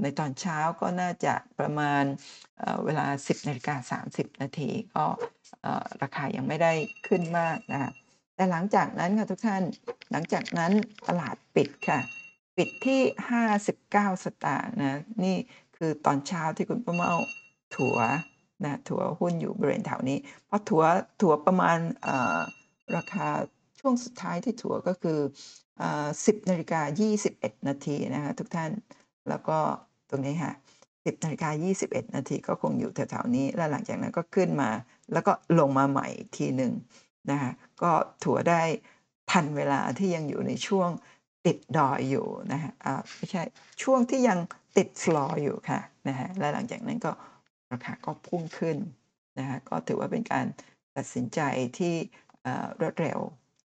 ในตอนเช้าก็น่าจะประมาณเวลา 10นาฬิกา30 นาทีก็ราคายังไม่ได้ขึ้นมากนะแต่หลังจากนั้นค่ะทุกท่านหลังจากนั้นตลาดปิดค่ะ ปิดที่ 59 สตางค์นะนี่คือตอนเช้าที่คุณป้าเมาถัวนะถัวหุ้นอยู่บริเวณแถวนี้ เพอถัวถัวประมาณ ราคาช่วงสุดท้ายที่ถัวก็คือ 10นาฬิกา21 นาทีนะคะทุกท่านแล้วก็ตรงนี้ค่ะ10นาฬิกา21 นาทีก็คงอยู่แถวๆนี้ แล้วหลังจากนั้นก็ขึ้นมา แล้วก็ลงมาใหม่อีกทีหนึ่งนะคะก็ถัวได้ทันเวลาที่ยังอยู่ในช่วงติดดอยอยู่นะคะอ่าไม่ใช่ช่วงที่ยังติดฟลอร์อยู่ค่ะนะฮะและหลังจากนั้นก็ราคาก็พุ่งขึ้นนะคะก็ถือว่าเป็นการตัดสินใจที่ รวดเร็ว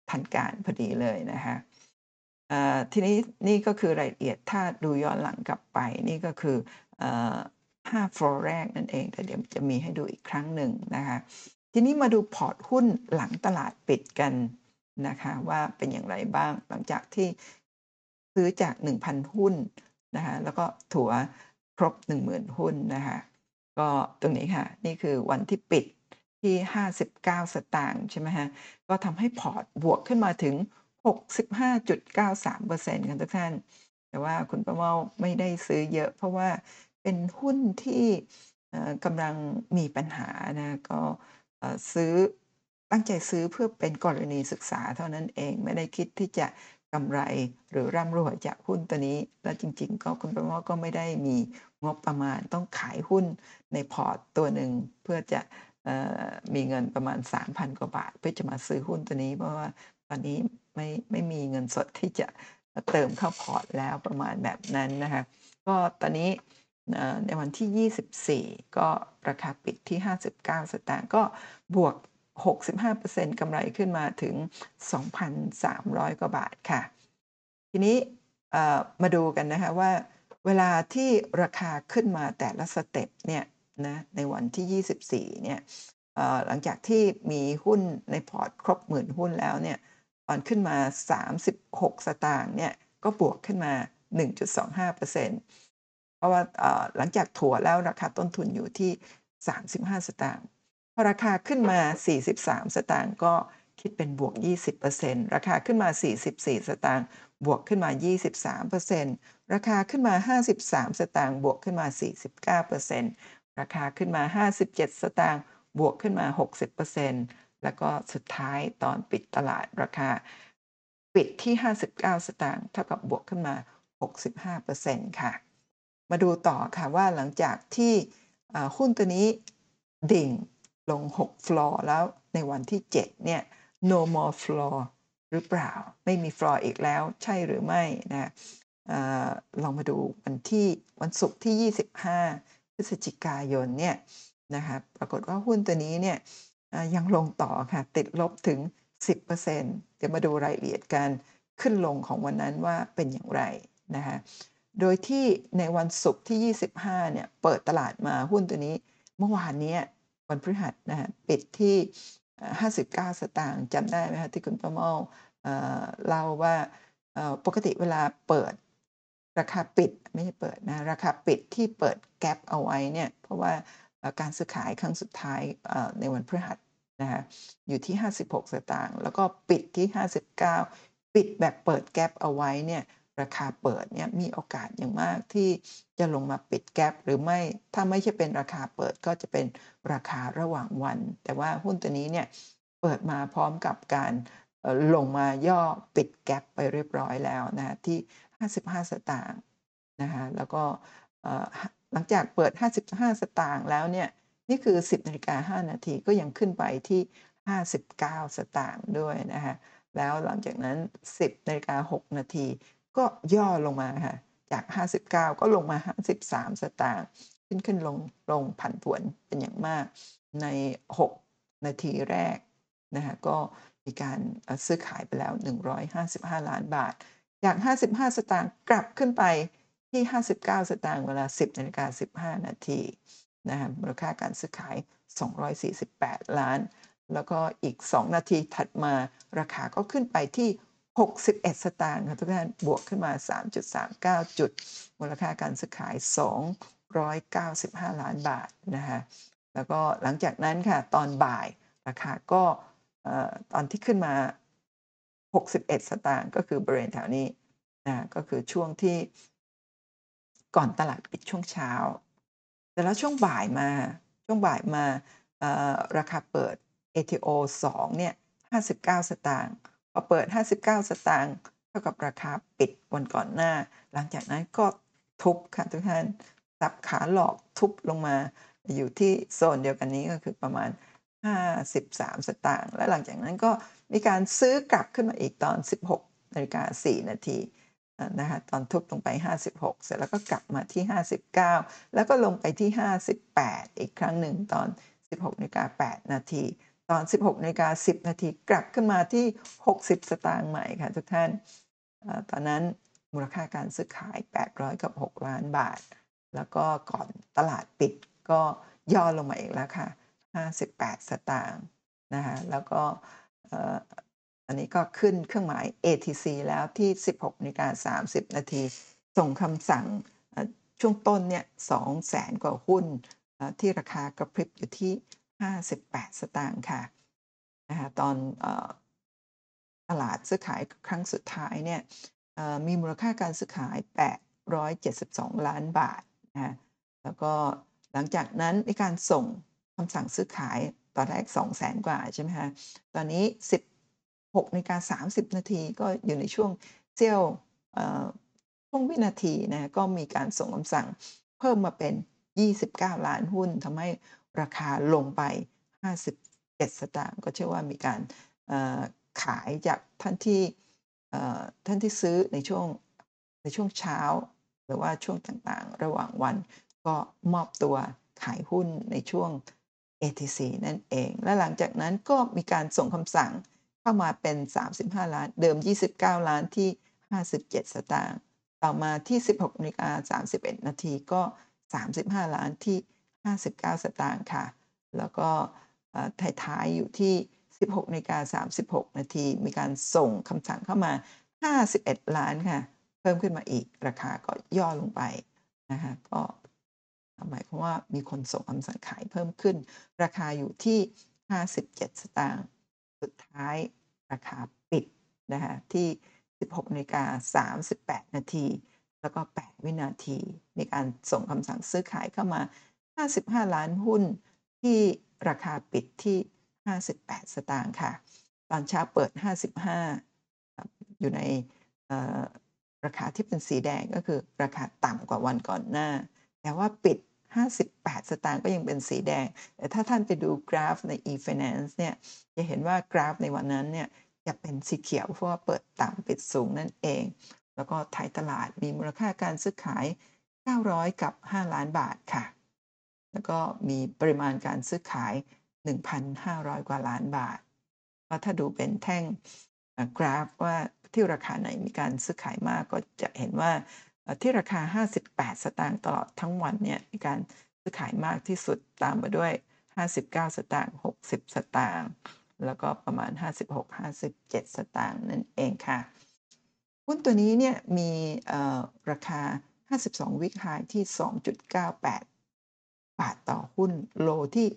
ทันการพอดีเลยนะคะทีนี้นี่ก็คือรายละเอียดถ้าดูย้อนหลังกลับไปนี่ก็คือเอ่อห้าฟลอร์แรกนั่นเองแต่เดี๋ยวจะมีให้ดูอีกครั้งหนึ่งนะคะทีนี้มาดูพอร์ตหุ้นหลังตลาดปิดกันนะคะว่าเป็นอย่างไรบ้างหลังจากที่ซื้อจาก 1,000 หุ้นนะคะแล้วก็ถัวครบ 10,000 หุ้นนะคะก็ตรงนี้ค่ะ นี่คือวันที่ปิด ที่ 59 สตางค์ใช่ไหมฮะ ก็ทำให้พอร์ตบวกขึ้นมาถึง 65.93%กันทุกท่าน แต่ว่าคุณประเมาไม่ได้ซื้อเยอะ เพราะว่าเป็นหุ้นที่กำลังมีปัญหานะ ก็ซื้อตั้งใจซื้อเพื่อเป็นกรณีศึกษาเท่านั้นเองไม่ได้คิดที่จะกำไรหรือร่ำรวยจากหุ้นตัวนี้ และจริงๆ ก็คุณประมาก็ไม่ได้มีงบประมาณต้องขายหุ้นในพอร์ตตัวหนึ่งเพื่อจะ มีเงินประมาณ 3,000 กว่าบาท เพื่อจะมาซื้อหุ้นตัวนี้ เพราะว่าตอนนี้ไม่ไม่มีเงินสดที่จะเติมเข้าพอร์ตแล้วประมาณแบบนั้นนะคะก็ตอนนี้ในวันที่ 24 ก็ราคาปิดที่ 59 สตางค์ก็บวก 65%กำไรขึ้นมาถึง 2,300 กว่าบาทค่ะ ทีนี้มาดูกันนะคะว่าเวลาที่ราคาขึ้นมาแต่ละสเต็ปเนี่ย นะในวันที่ 24เนี่ยเอ่อหลังจากที่มีหุ้นในพอร์ตครบหมื่นหุ้นแล้วเนี่ยตอนขึ้นมา 36 สตางค์เนี่ยก็บวกขึ้นมา 1.25%เพราะว่าหลังจากถัวแล้วราคาต้นทุนอยู่ที่ 35 สตางค์พอราคาขึ้นมา 43 สตางค์ก็คิดเป็นบวก 20%ราคาขึ้นมา 44 สตางค์บวกขึ้นมา 23%ราคาขึ้นมา 53 สตางค์บวกขึ้นมา 49% ราคาขึ้นมา 57 สตางค์บวกขึ้นมา 60%แล้วก็สุดท้ายตอนปิดตลาดราคา ปิดที่ 59 สตางค์เท่ากับบวกขึ้นมา 65%ค่ะ มาดูต่อค่ะว่าหลังจากที่หุ้นตัวนี้ดิ่งลง 6 ฟลอร์แล้วในวันที่ 7 เนี่ย no more floor หรือเปล่า ไม่มีฟลอร์อีกแล้วใช่หรือไม่นะออลองมาดูวันที่วันศุกร์ที่ 25 พฤศจิกายนเนี่ยนะคะปรากฏว่าหุ้นตัวนี้เนี่ยยังลงต่อค่ะ ติดลบถึง 10%เดี๋ยวมาดูรายละเอียดการขึ้นลงของวันนั้นว่าเป็นอย่างไรนะคะโดยที่ในวันศุกร์ที่ 25 เนี่ย เปิดตลาดมาหุ้นตัวนี้ เมื่อวานนี้วันพฤหัสนะฮะปิดที่ 59 สตางค์จำได้ไหมคะที่คุณประเมาเอ่เล่าว่าปกติเวลาเปิด ราคาปิดไม่ใช่เปิดนะราคาปิดที่เปิดแกปเอาไว้เนี่ยเพราะว่าการซื้อขายครั้งสุดท้ายในวันพฤหัสนะคะอยู่ที่ 56 สตางค์แล้วก็ปิดที่ 59 ปิดแบบเปิดแกปเอาไว้เนี่ยราคาเปิดเนี่ยมีโอกาสอย่างมากที่จะลงมาปิดแกปหรือไม่ถ้าไม่ใช่เป็นราคาเปิดก็จะเป็นราคาระหว่างวัน แต่ว่าหุ้นตัวนี้เนี่ยเปิดมาพร้อมกับการลงมาย่อปิดแกปไปเรียบร้อยแล้วนะที่ 55 สตางค์นะคะแล้วก็หลังจากเปิด 55 สตางค์แล้วเนี่ยนี่คือ 10นาฬิกา5นาทีก็ยังขึ้นไปที่ 59 สตางค์ด้วยนะคะแล้วหลังจากนั้น 10นาฬิกา6นาทีก็ย่อลงมาค่ะจาก 59 ก็ลงมา 53 สตางค์ขึ้นขึ้นลงลงผันผวนเป็นอย่างมากใน 6 นาทีแรกนะคะก็มีการซื้อขายไปแล้ว 155 ล้านบาท จาก 55 สตางค์กลับขึ้นไปที่ 59 สตางค์เวลา 10นาฬิกา15 นาทีนะคะมูลค่าการซื้อขาย 248 ล้าน แล้วก็อีก 2 นาทีถัดมาราคาก็ขึ้นไปที่ 61 สตางค์ค่ะทุกท่านบวกขึ้นมา 3.39 จุด มูลค่าการซื้อขาย 295 ล้านบาทนะคะแล้วก็หลังจากนั้นค่ะตอนบ่ายราคาก็ตอนที่ขึ้นมา 61 สตางค์ก็คือบริเวณแถวนี้นะก็คือช่วงที่ก่อนตลาดปิดช่วงเช้า แต่แล้วช่วงบ่ายมาช่วงบ่ายมาราคาเปิด ATO 2เนี่ย59 สตางค์พอเปิด 59 สตางค์เท่ากับราคาปิดวันก่อนหน้า หลังจากนั้นก็ทุบค่ะทุกท่านสับขาหลอกทุบลงมาอยู่ที่โซนเดียวกันนี้ก็คือประมาณ 53 สตางค์ และหลังจากนั้นก็มีการซื้อกลับขึ้นมาอีกตอน 16นาฬิกา4นาทีนะคะตอนทุบลงไป 56 เสร็จแล้วก็กลับมาที่ 59 แล้วก็ลงไปที่ 58 อีกครั้งหนึ่งตอน 16นาฬิกา8นาทีตอน 16นาฬิกา10 นาทีกลับขึ้นมาที่ 60 สตางค์ใหม่ค่ะทุกท่านตอนนั้นมูลค่าการซื้อขาย 800 กับ 6 ล้านบาท แล้วก็ก่อนตลาดปิดก็ย่อลงมาอีกแล้วค่ะ 58 สตางค์นะคะแล้วก็อันนี้ก็ขึ้นเครื่องหมาย ATC แล้วที่ 16นาฬิกา30 นาที ส่งคำสั่งช่วงต้นเนี่ย200,000กว่าหุ้นที่ราคากระพริบอยู่ที่ 58 สตางค์ค่ะนะคะตอนตลาดซื้อขายครั้งสุดท้ายเนี่ยมีมูลค่าการซื้อขาย 872 ล้านบาทนะคะแล้วก็หลังจากนั้นมีการส่ง คำสั่งซื้อขายตอนแรก200,000กว่าใช่ไหมคะตอนนี้ 16นาฬิกา30 นาทีก็อยู่ในช่วงเสี้ยวช่วงวินาทีนะก็มีการส่งคำสั่งเพิ่มมาเป็น 29 ล้านหุ้นทำให้ราคาลงไป 57 สตางค์ก็เชื่อว่ามีการขายจากท่านที่ท่านที่ซื้อในช่วงในช่วงเช้า หรือว่าช่วงต่างๆ ระหว่างวันก็มอบตัวขายหุ้นในช่วง ATC นั่นเอง และหลังจากนั้นก็มีการส่งคำสั่งเข้ามาเป็น 35 ล้าน เดิม 29 ล้านที่ 57 สตางค์ ต่อมาที่ 16นาฬิกา31 นาทีก็ 35 ล้านที่ 59 สตางค์ค่ะ แล้วก็ท้ายๆอยู่ที่ 16นาฬิกา36 นาที มีการส่งคำสั่งเข้ามา 51 ล้านค่ะ เพิ่มขึ้นมาอีก ราคาก็ย่อลงไปนะคะ ก็ หมายความว่ามีคนส่งคำสั่งขายเพิ่มขึ้น ราคาอยู่ที่ 57 สตางค์สุดท้ายราคาปิดนะคะที่ 16นาฬิกา38 นาที แล้วก็ 8 วินาที มีการส่งคำสั่งซื้อขายเข้ามา 55 ล้านหุ้นที่ราคาปิดที่ 58 สตางค์ค่ะ ตอนเช้าเปิด 55ครับอยู่ในราคาที่เป็นสีแดงก็คือราคาต่ำกว่าวันก่อนหน้า แต่ว่าปิด 58 สตางค์ก็ยังเป็นสีแดง แต่ถ้าท่านไปดูกราฟใน e-finance เนี่ย จะเห็นว่ากราฟในวันนั้นเนี่ยจะเป็นสีเขียวเพราะว่าเปิดต่ำปิดสูงนั่นเอง แล้วก็ไทยตลาดมีมูลค่าการซื้อขาย 900 กับ 5 ล้านบาทค่ะ แล้วก็มีปริมาณการซื้อขาย 1,500 กว่าล้านบาทก็ถ้าดูเป็นแท่งกราฟว่าที่ราคาไหนมีการซื้อขายมากก็จะเห็นว่า ที่ราคา 58 สตางค์ตลอดทั้งวันเนี่ยมีการซื้อขายมากที่สุดตามมาด้วย 59 สตางค์ 60 สตางค์ แล้วก็ประมาณ 56 57 สตางค์นั่นเองค่ะ หุ้นตัวนี้เนี่ยมีราคา 52 วิกไฮที่ 2.98 บาทต่อหุ้นโลที่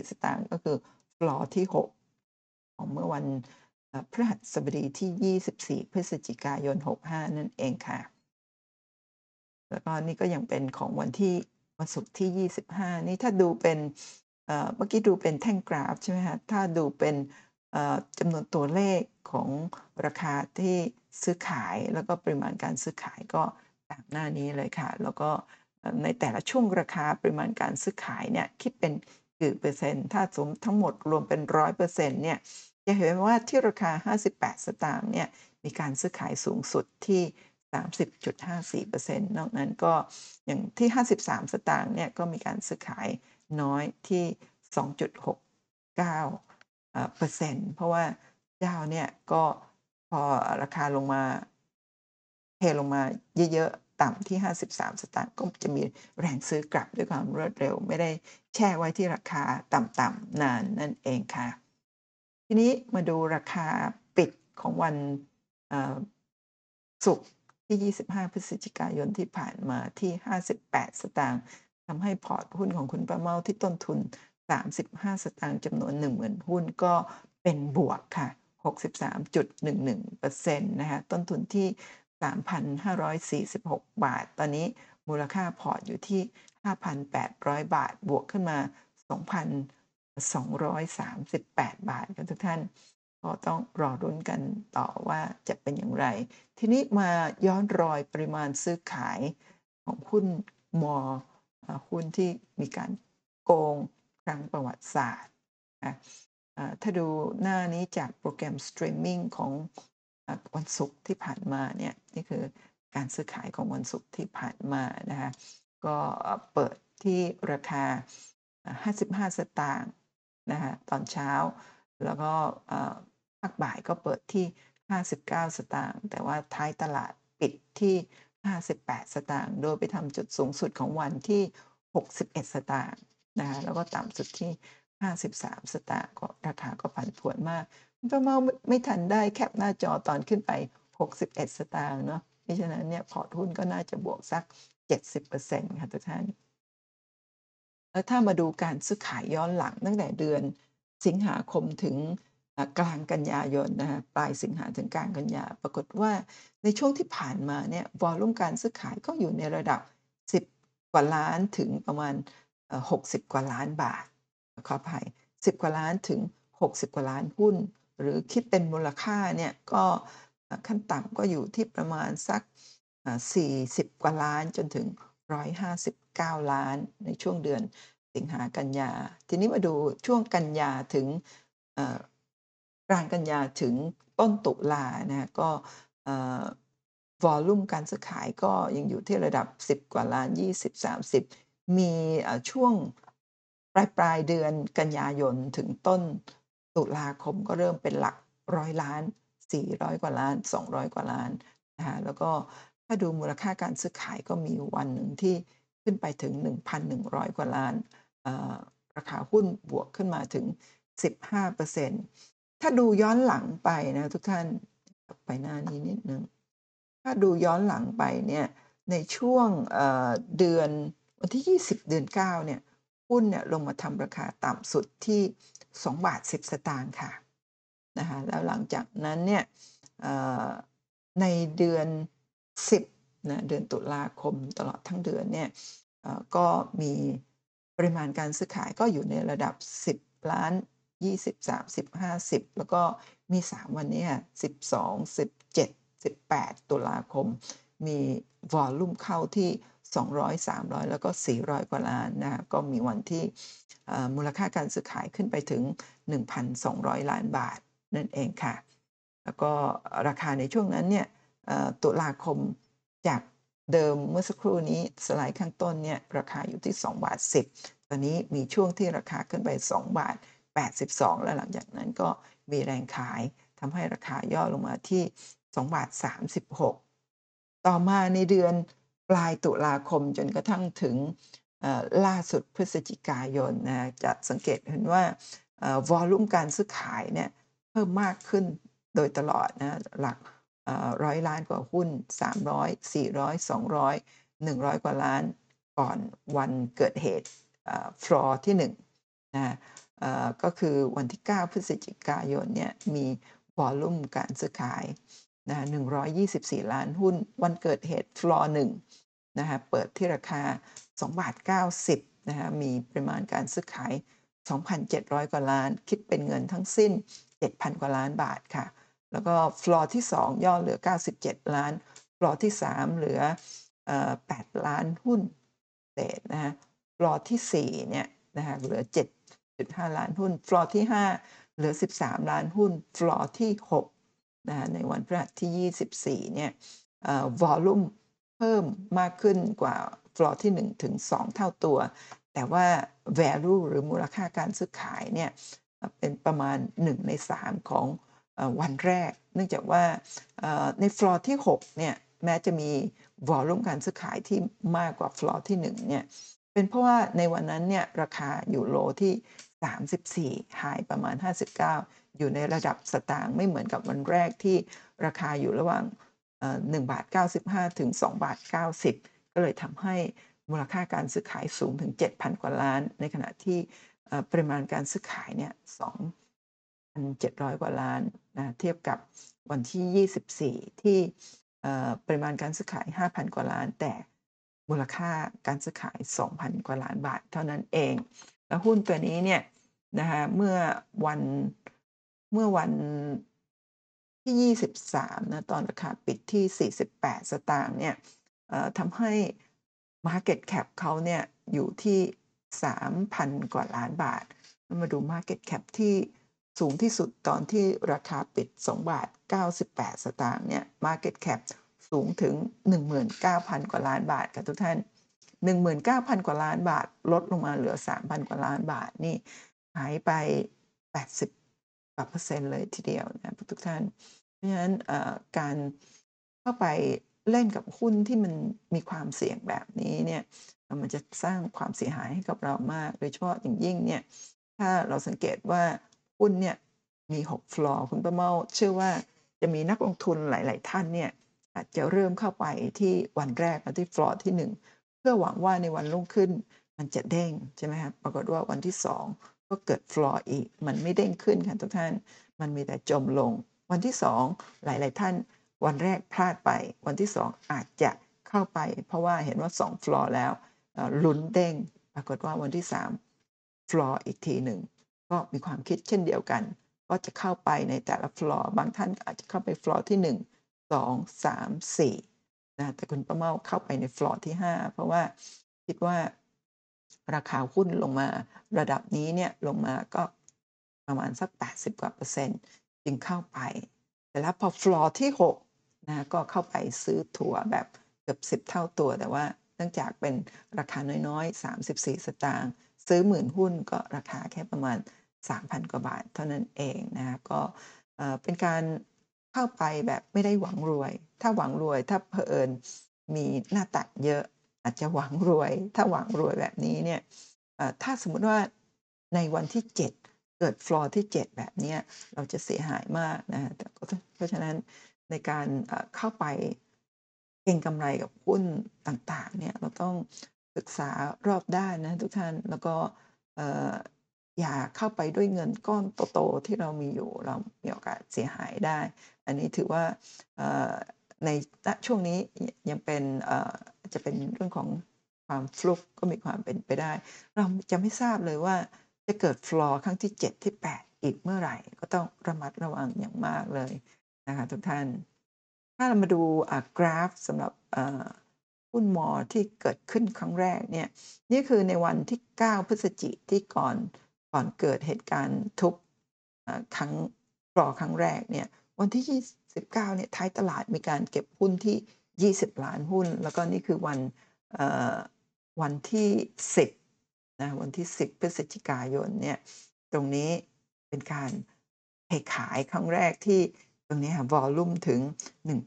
34 สตางค์ก็คือฟลอที่ 6 ของเมื่อวันพฤหัสบดีที่ 24 พฤศจิกายน 65 นั่นเองค่ะ แล้วก็นี่ก็ยังเป็นของวันที่วันศุกร์ที่ 25 นี่ถ้าดูเป็นเมื่อกี้ดูเป็นแท่งกราฟใช่ไหมคะถ้าดูเป็นจำนวนตัวเลขของราคาที่ซื้อขายแล้วก็ปริมาณการซื้อขายก็ตามหน้านี้เลยค่ะ แล้วก็ในแต่ละช่วงราคาปริมาณการซื้อขายเนี่ยคิดเป็นกี่เปอร์เซ็นต์ถ้าสมทั้งหมดรวมเป็น100%เนี่ยจะเห็นว่าที่ราคา 58 สตางค์เนี่ยมีการซื้อขายสูงสุดที่ 30.54%นอกนั้นก็อย่างที่ 53 สตางค์เนี่ยก็มีการซื้อขายน้อยที่ 2.69เอ่อเปอร์เซ็นต์เพราะว่าเจ้าเนี่ยก็พอราคาลงมาเทลงมาเยอะๆ ต่ำที่ 53 สตางค์ก็จะมีแรงซื้อกลับด้วยความรวดเร็ว ไม่ได้แช่ไว้ที่ราคาต่ำๆนานนั่นเองค่ะ ทีนี้มาดูราคาปิดของวันศุกร์ ที่ 25 พฤศจิกายนที่ผ่านมาที่ 58 สตางค์ทำให้พอร์ตหุ้นของคุณป้าเมาที่ต้นทุน 35 สตางค์จำนวน 10,000 หุ้นก็เป็นบวกค่ะ 63.11%นะคะต้นทุนที่ 3,546 บาท ตอนนี้มูลค่าพอร์ตอยู่ที่ 5,800 บาทบวกขึ้นมา 2,238 บาทค่ะทุกท่าน ก็ต้องรอรุ้นกันต่อว่าจะเป็นอย่างไร ทีนี้มาย้อนรอยปริมาณซื้อขายของหุ้น MORE หุ้นที่มีการโกงครั้งประวัติศาสตร์ถ้าดูหน้านี้จากโปรแกรมสตรีมมิ่งของวันศุกร์ที่ผ่านมาเนี่ยนี่คือการซื้อขายของวันศุกร์ที่ผ่านมานะคะก็เปิดที่ราคา 55 สตางค์นะคะตอนเช้า แล้วก็ ภาคบ่ายก็เปิดที่ 59 สตางค์แต่ว่าท้ายตลาดปิดที่ 58 สตางค์โดยไปทำจุดสูงสุดของวันที่ 61 สตางค์นะคะแล้วก็ต่ำสุดที่ 53 สตางค์ก็ราคาก็ผันผวนมากคุณป้าเมาไม่ไม่ทันได้แคปหน้าจอตอนขึ้นไป 61 สตางค์เนาะเพราะฉะนั้นเนี่ยพอร์ตหุ้นก็น่าจะบวกสัก 70%ค่ะทุกท่านแล้วถ้ามาดูการซื้อขายย้อนหลังตั้งแต่เดือนสิงหาคมถึง กลางกันยายนนะคะปลายสิงหาถึงกลางกันยา ปรากฏว่าในช่วงที่ผ่านมาเนี่ยวอลลุ่มการซื้อขายก็อยู่ในระดับ 10 กว่าล้านถึงประมาณ 60 กว่าล้านบาทขออภัย10 กว่าล้านถึง 60 กว่าล้านหุ้น หรือคิดเป็นมูลค่าเนี่ยก็ขั้นต่ำก็อยู่ที่ประมาณสักอ่า40 กว่าล้านจนถึง 159 ล้านในช่วงเดือนสิงหากันยา ทีนี้มาดูช่วงกันยาถึง กลางกันยาถึงต้นตุลานะคะก็วอลลุ่มการซื้อขายก็ยังอยู่ที่ระดับ 10 กว่าล้าน 20 30 มีช่วงปลายปลายเดือนกันยายนถึงต้นตุลาคมก็เริ่มเป็นหลักร้อยล้าน 400 กว่าล้าน 200 กว่าล้านนะคะแล้วก็ถ้าดูมูลค่าการซื้อขายก็มีวันหนึ่งที่ขึ้นไปถึง 1,100 กว่าล้าน ราคาหุ้นบวกขึ้นมาถึง 15% ถ้าดูย้อนหลังไปนะทุกท่านไปหน้านี้นิดนึงถ้าดูย้อนหลังไปเนี่ยในช่วงเดือนวันที่ 20 เดือน 9 เนี่ยหุ้นเนี่ยลงมาทำราคาต่ำสุดที่ 2 บาท 10 สตางค์ค่ะนะคะแล้วหลังจากนั้นเนี่ยในเดือน 10นะเดือนตุลาคมตลอดทั้งเดือนเนี่ยก็มีปริมาณการซื้อขายก็อยู่ในระดับ 10 ล้าน 20 30 50 แล้วก็มี 3 วันนี้ 12 17 18 ตุลาคม มีวอลลุ่มเข้าที่ 200 300 แล้วก็ 400 กว่าล้านนะก็มีวันที่มูลค่าการซื้อขายขึ้นไปถึง 1,200 ล้านบาทนั่นเองค่ะ แล้วก็ราคาในช่วงนั้นเนี่ยตุลาคมจากเดิมเมื่อสักครู่นี้สไลด์ข้างต้นเนี่ยราคาอยู่ที่ 2 บาท 10 ตอนนี้มีช่วงที่ราคาขึ้นไป 2 บาท 82 แล้วหลังจากนั้นก็มีแรงขายทำให้ราคาย่อลงมาที่2บาท36 ต่อมาในเดือนปลายตุลาคมจนกระทั่งถึงล่าสุดพฤศจิกายนนะจะสังเกตเห็นว่าวอลลุ่มการซื้อขายเนี่ยเพิ่มมากขึ้นโดยตลอดนะหลักร้อยล้านกว่าหุ้น 300 400 200 100 กว่าล้านก่อนวันเกิดเหตุฟลอร์ที่1นะเอ่อ ก็คือวันที่ 9 พฤศจิกายนเนี่ยมีวอลลุ่มการซื้อขายนะ124 ล้านหุ้น วันเกิดเหตุฟลอร์1นะคะเปิดที่ราคา2บาท90นะคะมีปริมาณการซื้อขาย 2,700 กว่าล้าน คิดเป็นเงินทั้งสิ้น 7,000 กว่าล้านบาทค่ะ แล้วก็ฟลอร์ที่ 2 ย่อเหลือ 97 ล้าน ฟลอร์ที่ 3 เหลือออ8ล้านหุ้นเศษนะคะฟลอร์ที่4เนี่ยนะคะเหลือ 7.5ล้านหุ้น ฟลอร์ที่ 5 เหลือ 13 ล้านหุ้น ฟลอร์ที่6นะคะในวันพฤหัสที่ 24 เนี่ย volume เพิ่มมากขึ้นกว่าฟลอร์ที่ 1 ถึง 2 เท่าตัว แต่ว่า value หรือมูลค่าการซื้อขายเนี่ยเป็นประมาณ 1 ใน 3 ของวันแรก เนื่องจากว่าในฟลอร์ที่ 6 เนี่ย แม้จะมี volume การซื้อขายที่มากกว่าฟลอร์ที่ 1 เนี่ย เป็นเพราะว่าในวันนั้นเนี่ยราคาอยู่ lowที่ 34 หายประมาณ 59 อยู่ในระดับสตางค์ไม่เหมือนกับวันแรกที่ราคาอยู่ระหว่างเอ่อ1บาท95 ถึง2บาท 90 ก็เลยทำให้มูลค่าการซื้อขายสูงถึง 7,000 กว่าล้าน ในขณะที่ปริมาณการซื้อขายเนี่ย2,700 กว่าล้านนะเทียบกับวันที่ 24 ที่เอ่ปริมาณการซื้อขาย 5,000 กว่าล้านแต่ มูลค่าการซื้อขาย 2,000 กว่าล้านบาทเท่านั้นเอง แล้วหุ้นตัวนี้เนี่ยนะคะเมื่อวันเมื่อวันที่ 23 นะตอนราคาปิดที่ 48 สตางค์เนี่ยทำให้ Market Cap เขาเนี่ยอยู่ที่ 3,000 กว่าล้านบาท มาดู Market Cap ที่สูงที่สุดตอนที่ราคาปิด 2 บาท 98 สตางค์เนี่ย Market Cap สูงถึง 19,000 กว่าล้านบาทค่ะทุกท่าน 19,000 กว่าล้านบาท ลดลงมาเหลือ 3,000 กว่าล้านบาทนี่หายไป 80กว่าเปอร์เซ็นต์เลยทีเดียวนะทุกท่าน เพราะฉะนั้นการเข้าไปเล่นกับหุ้นที่มันมีความเสี่ยงแบบนี้เนี่ยมันจะสร้างความเสียหายให้กับเรามาก โดยเฉพาะอย่างยิ่งเนี่ยถ้าเราสังเกตว่าหุ้นเนี่ยมี 6 ฟลอร์คุณป้าเมาเชื่อว่าจะมีนักลงทุนหลาย ๆ ท่านเนี่ย อาจจะเริ่มเข้าไปที่วันแรกนะที่ฟลอร์ที่ 1 เพื่อหวังว่าในวันรุ่งขึ้นมันจะเด้งใช่ไหมครับปรากฏว่าวันที่ 2 ก็เกิดฟลอร์อีก มันไม่เด้งขึ้นค่ะทุกท่าน มันมีแต่จมลง วันที่ 2 หลาย ๆ ท่านวันแรกพลาดไป วันที่ 2 อาจจะเข้าไป เพราะว่าเห็นว่า 2 ฟลอร์แล้วลุ้นเด้ง ปรากฏว่าวันที่ 3 ฟลอร์อีกทีหนึ่งก็มีความคิดเช่นเดียวกัน ก็จะเข้าไปในแต่ละฟลอร์บางท่านอาจจะเข้าไปฟลอร์ที่ 1 2 3 4นะแต่คุณป้าเมาเข้าไปในฟลอร์ที่ 5 เพราะว่าคิดว่าราคาหุ้นลงมาระดับนี้เนี่ยลงมาก็ประมาณสัก 80 กว่าเปอร์เซ็นต์ จึงเข้าไป แต่แล้วพอฟลอร์ที่6นะก็เข้าไปซื้อถัวแบบเกือบ 10 เท่าตัว แต่ว่าเนื่องจากเป็นราคาน้อยๆ 34 สตางค์ ซื้อหมื่นหุ้นก็ราคาแค่ประมาณ 3,000 กว่าบาทเท่านั้นเองนะคะก็เป็นการ เข้าไปแบบไม่ได้หวังรวย ถ้าหวังรวยถ้าเผอิญมีหน้าตักเยอะอาจจะหวังรวย ถ้าหวังรวยแบบนี้เนี่ยถ้าสมมุติว่าในวันที่ 7 เกิดฟลอร์ที่ 7 แบบนี้เราจะเสียหายมากนะคะเพราะฉะนั้นในการเข้าไปเก็งกำไรกับหุ้นต่างๆเนี่ยเราต้องศึกษารอบด้านนะทุกท่านแล้วก็ อย่าเข้าไปด้วยเงินก้อนโตๆที่เรามีอยู่เรามีโอกาสเสียหายได้ อันนี้ถือว่าในช่วงนี้ยังเป็นจะเป็นเรื่องของความ fluke ก็มีความเป็นไปได้ เราจะไม่ทราบเลยว่าจะเกิด floor ครั้งที่ 7 ที่ 8 อีกเมื่อไหร่ ก็ต้องระมัดระวังอย่างมากเลยนะคะทุกท่าน ถ้าเรามาดูกราฟสำหรับหุ้นมอที่เกิดขึ้นครั้งแรกเนี่ยนี่คือในวันที่ 9 พฤศจิที่ก่อน ก่อนเกิดเหตุการณ์ทุบครั้ง floor ครั้งแรกเนี่ยวันที่ 29เนี่ยท้ายตลาดมีการเก็บหุ้นที่ 20 ล้านหุ้น แล้วก็นี่คือวันวันที่ 10นะวันที่ 10 พฤศจิกายนเนี่ยตรงนี้เป็นการเทขายครั้งแรกที่ตรงนี้ค่ะวอลลุ่มถึง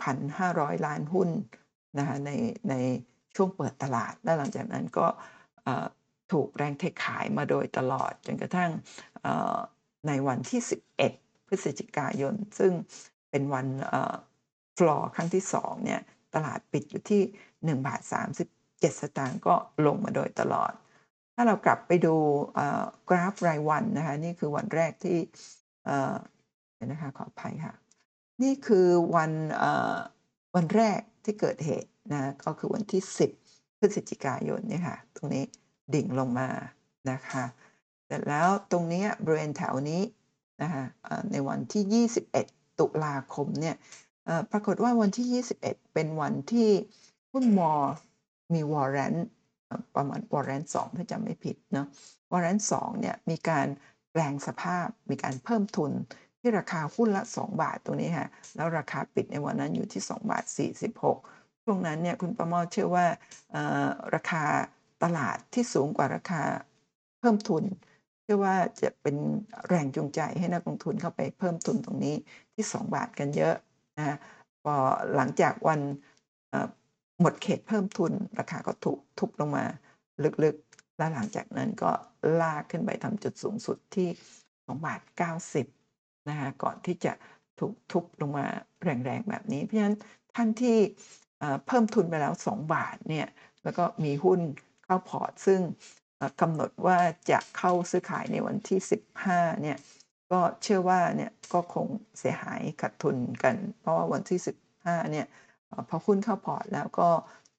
1,500 ล้านหุ้นนะคะในในช่วงเปิดตลาด แล้วหลังจากนั้นก็ ถูกแรงเทขายมาโดยตลอด จนกระทั่งในวันที่ 11 พฤศจิกายน ซึ่งเป็นวันเอ่อ floor ครั้งที่2เนี่ยตลาดปิดอยู่ที่ 1 บาท 37 สตางค์ก็ลงมาโดยตลอด ถ้าเรากลับไปดูกราฟรายวันนะคะนี่คือวันแรกที่เอ่อเดี๋ยวนะคะขออภัยค่ะ นี่คือวันวันแรกที่เกิดเหตุนะก็คือวันที่ 10 พฤศจิกายนเนี่ยค่ะตรงนี้ ดิ่งลงมานะคะเสร็จแล้วตรงนี้บริเวณแถวนี้นะคะในวันที่ 21 ตุลาคมเนี่ยปรากฏว่าวันที่ 21 เป็นวันที่หุ้นมอมี warrant เอ่อประมาณ warrant 2ถ้าจำไม่ผิดเนาะ warrant 2เนี่ยมีการแปลงสภาพมีการเพิ่มทุนที่ราคาหุ้นละ 2 บาทตรงนี้ค่ะแล้วราคาปิดในวันนั้นอยู่ที่ 2 บาท 46 ช่วงนั้นเนี่ยคุณประมาทเชื่อว่าราคา ตลาดที่สูงกว่าราคาเพิ่มทุนเชื่อว่าจะเป็นแรงจูงใจให้นักลงทุนเข้าไปเพิ่มทุนตรงนี้ที่ 2 บาทกันเยอะนะพอหลังจากวันหมดเขตเพิ่มทุน ราคาก็ถูกทุบลงมาลึกๆ แล้วหลังจากนั้นก็ลากขึ้นไปทำจุดสูงสุดที่2บาท90นะคะก่อนที่จะถูกทุบลงมาแรงๆ แบบนี้ เพราะฉะนั้นท่านที่เอ่อเพิ่มทุนไปแล้ว 2 บาทเนี่ยแล้วก็มีหุ้น เข้าพอร์ต ซึ่งกำหนดว่าจะเข้าซื้อขายในวันที่ 15 เนี่ย ก็เชื่อว่าเนี่ยก็คงเสียหายขาดทุนกัน เพราะว่าวันที่ 15 เนี่ยพอหุ้นเข้าพอร์ตแล้วก็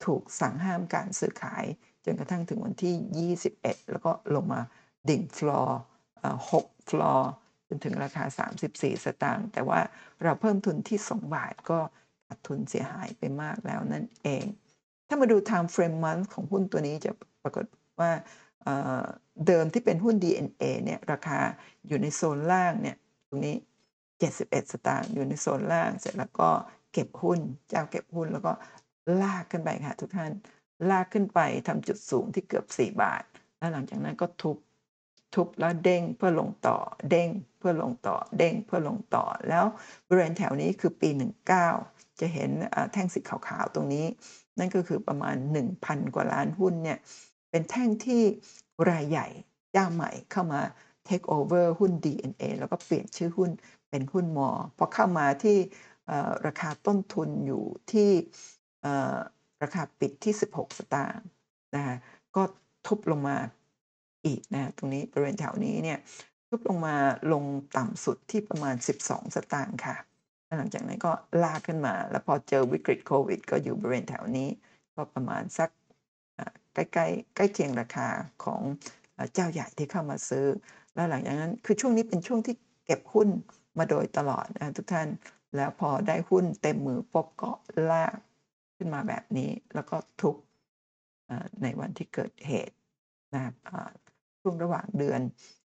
ถูกสั่งห้ามการซื้อขาย จนกระทั่งถึงวันที่ 21 แล้วก็ลงมาดิ่ง floor เอ่อ6 floor จนถึงราคา 34 สตางค์ แต่ว่าเราเพิ่มทุนที่ 2 บาทก็ขาดทุนเสียหายไปมากแล้วนั่นเอง ถ้ามาดู time frame month ของหุ้นตัวนี้จะปรากฏว่าเดิมที่เป็นหุ้น DNA เนี่ยราคาอยู่ในโซนล่างเนี่ยตรงนี้ 71 สตางค์อยู่ในโซนล่าง เสร็จแล้วก็เก็บหุ้น เจ้าเก็บหุ้นแล้วก็ลากขึ้นไปค่ะทุกท่านลากขึ้นไปทำจุดสูงที่เกือบ 4 บาท แล้วหลังจากนั้นก็ทุบทุบแล้วเด้งเพื่อลงต่อเด้งเพื่อลงต่อเด้งเพื่อลงต่อแล้วบริเวณแถวนี้คือปี 19 จะเห็นแท่งสีขาวๆตรงนี้ นั่นก็คือประมาณ 1,000 กว่าล้านหุ้นเนี่ยเป็นแท่งที่รายใหญ่เจ้าใหม่เข้ามาเทกโอเวอร์หุ้น DNA แล้วก็เปลี่ยนชื่อหุ้นเป็นหุ้นมอพอเข้ามาที่ราคาต้นทุนอยู่ที่ราคาปิดที่ 16 สตางค์นะคะก็ทุบลงมาอีกนะตรงนี้บริเวณแถวนี้เนี่ยทุบลงมาลงต่ำสุดที่ประมาณ 12 สตางค์ค่ะ หลังจากนั้นก็ลากขึ้นมา แล้วพอเจอวิกฤตโควิด ก็อยู่บริเวณแถวนี้ ก็ประมาณสักอ่าใกล้ๆใกล้เคียงราคาของเจ้าใหญ่ที่เข้ามาซื้อ แล้วหลังจากนั้นคือช่วงนี้เป็นช่วงที่เก็บหุ้นมาโดยตลอดนะทุกท่าน แล้วพอได้หุ้นเต็มมือปุ๊บก็ลากขึ้นมาแบบนี้ แล้วก็ทุบในวันที่เกิดเหตุนะครับช่วงระหว่างเดือน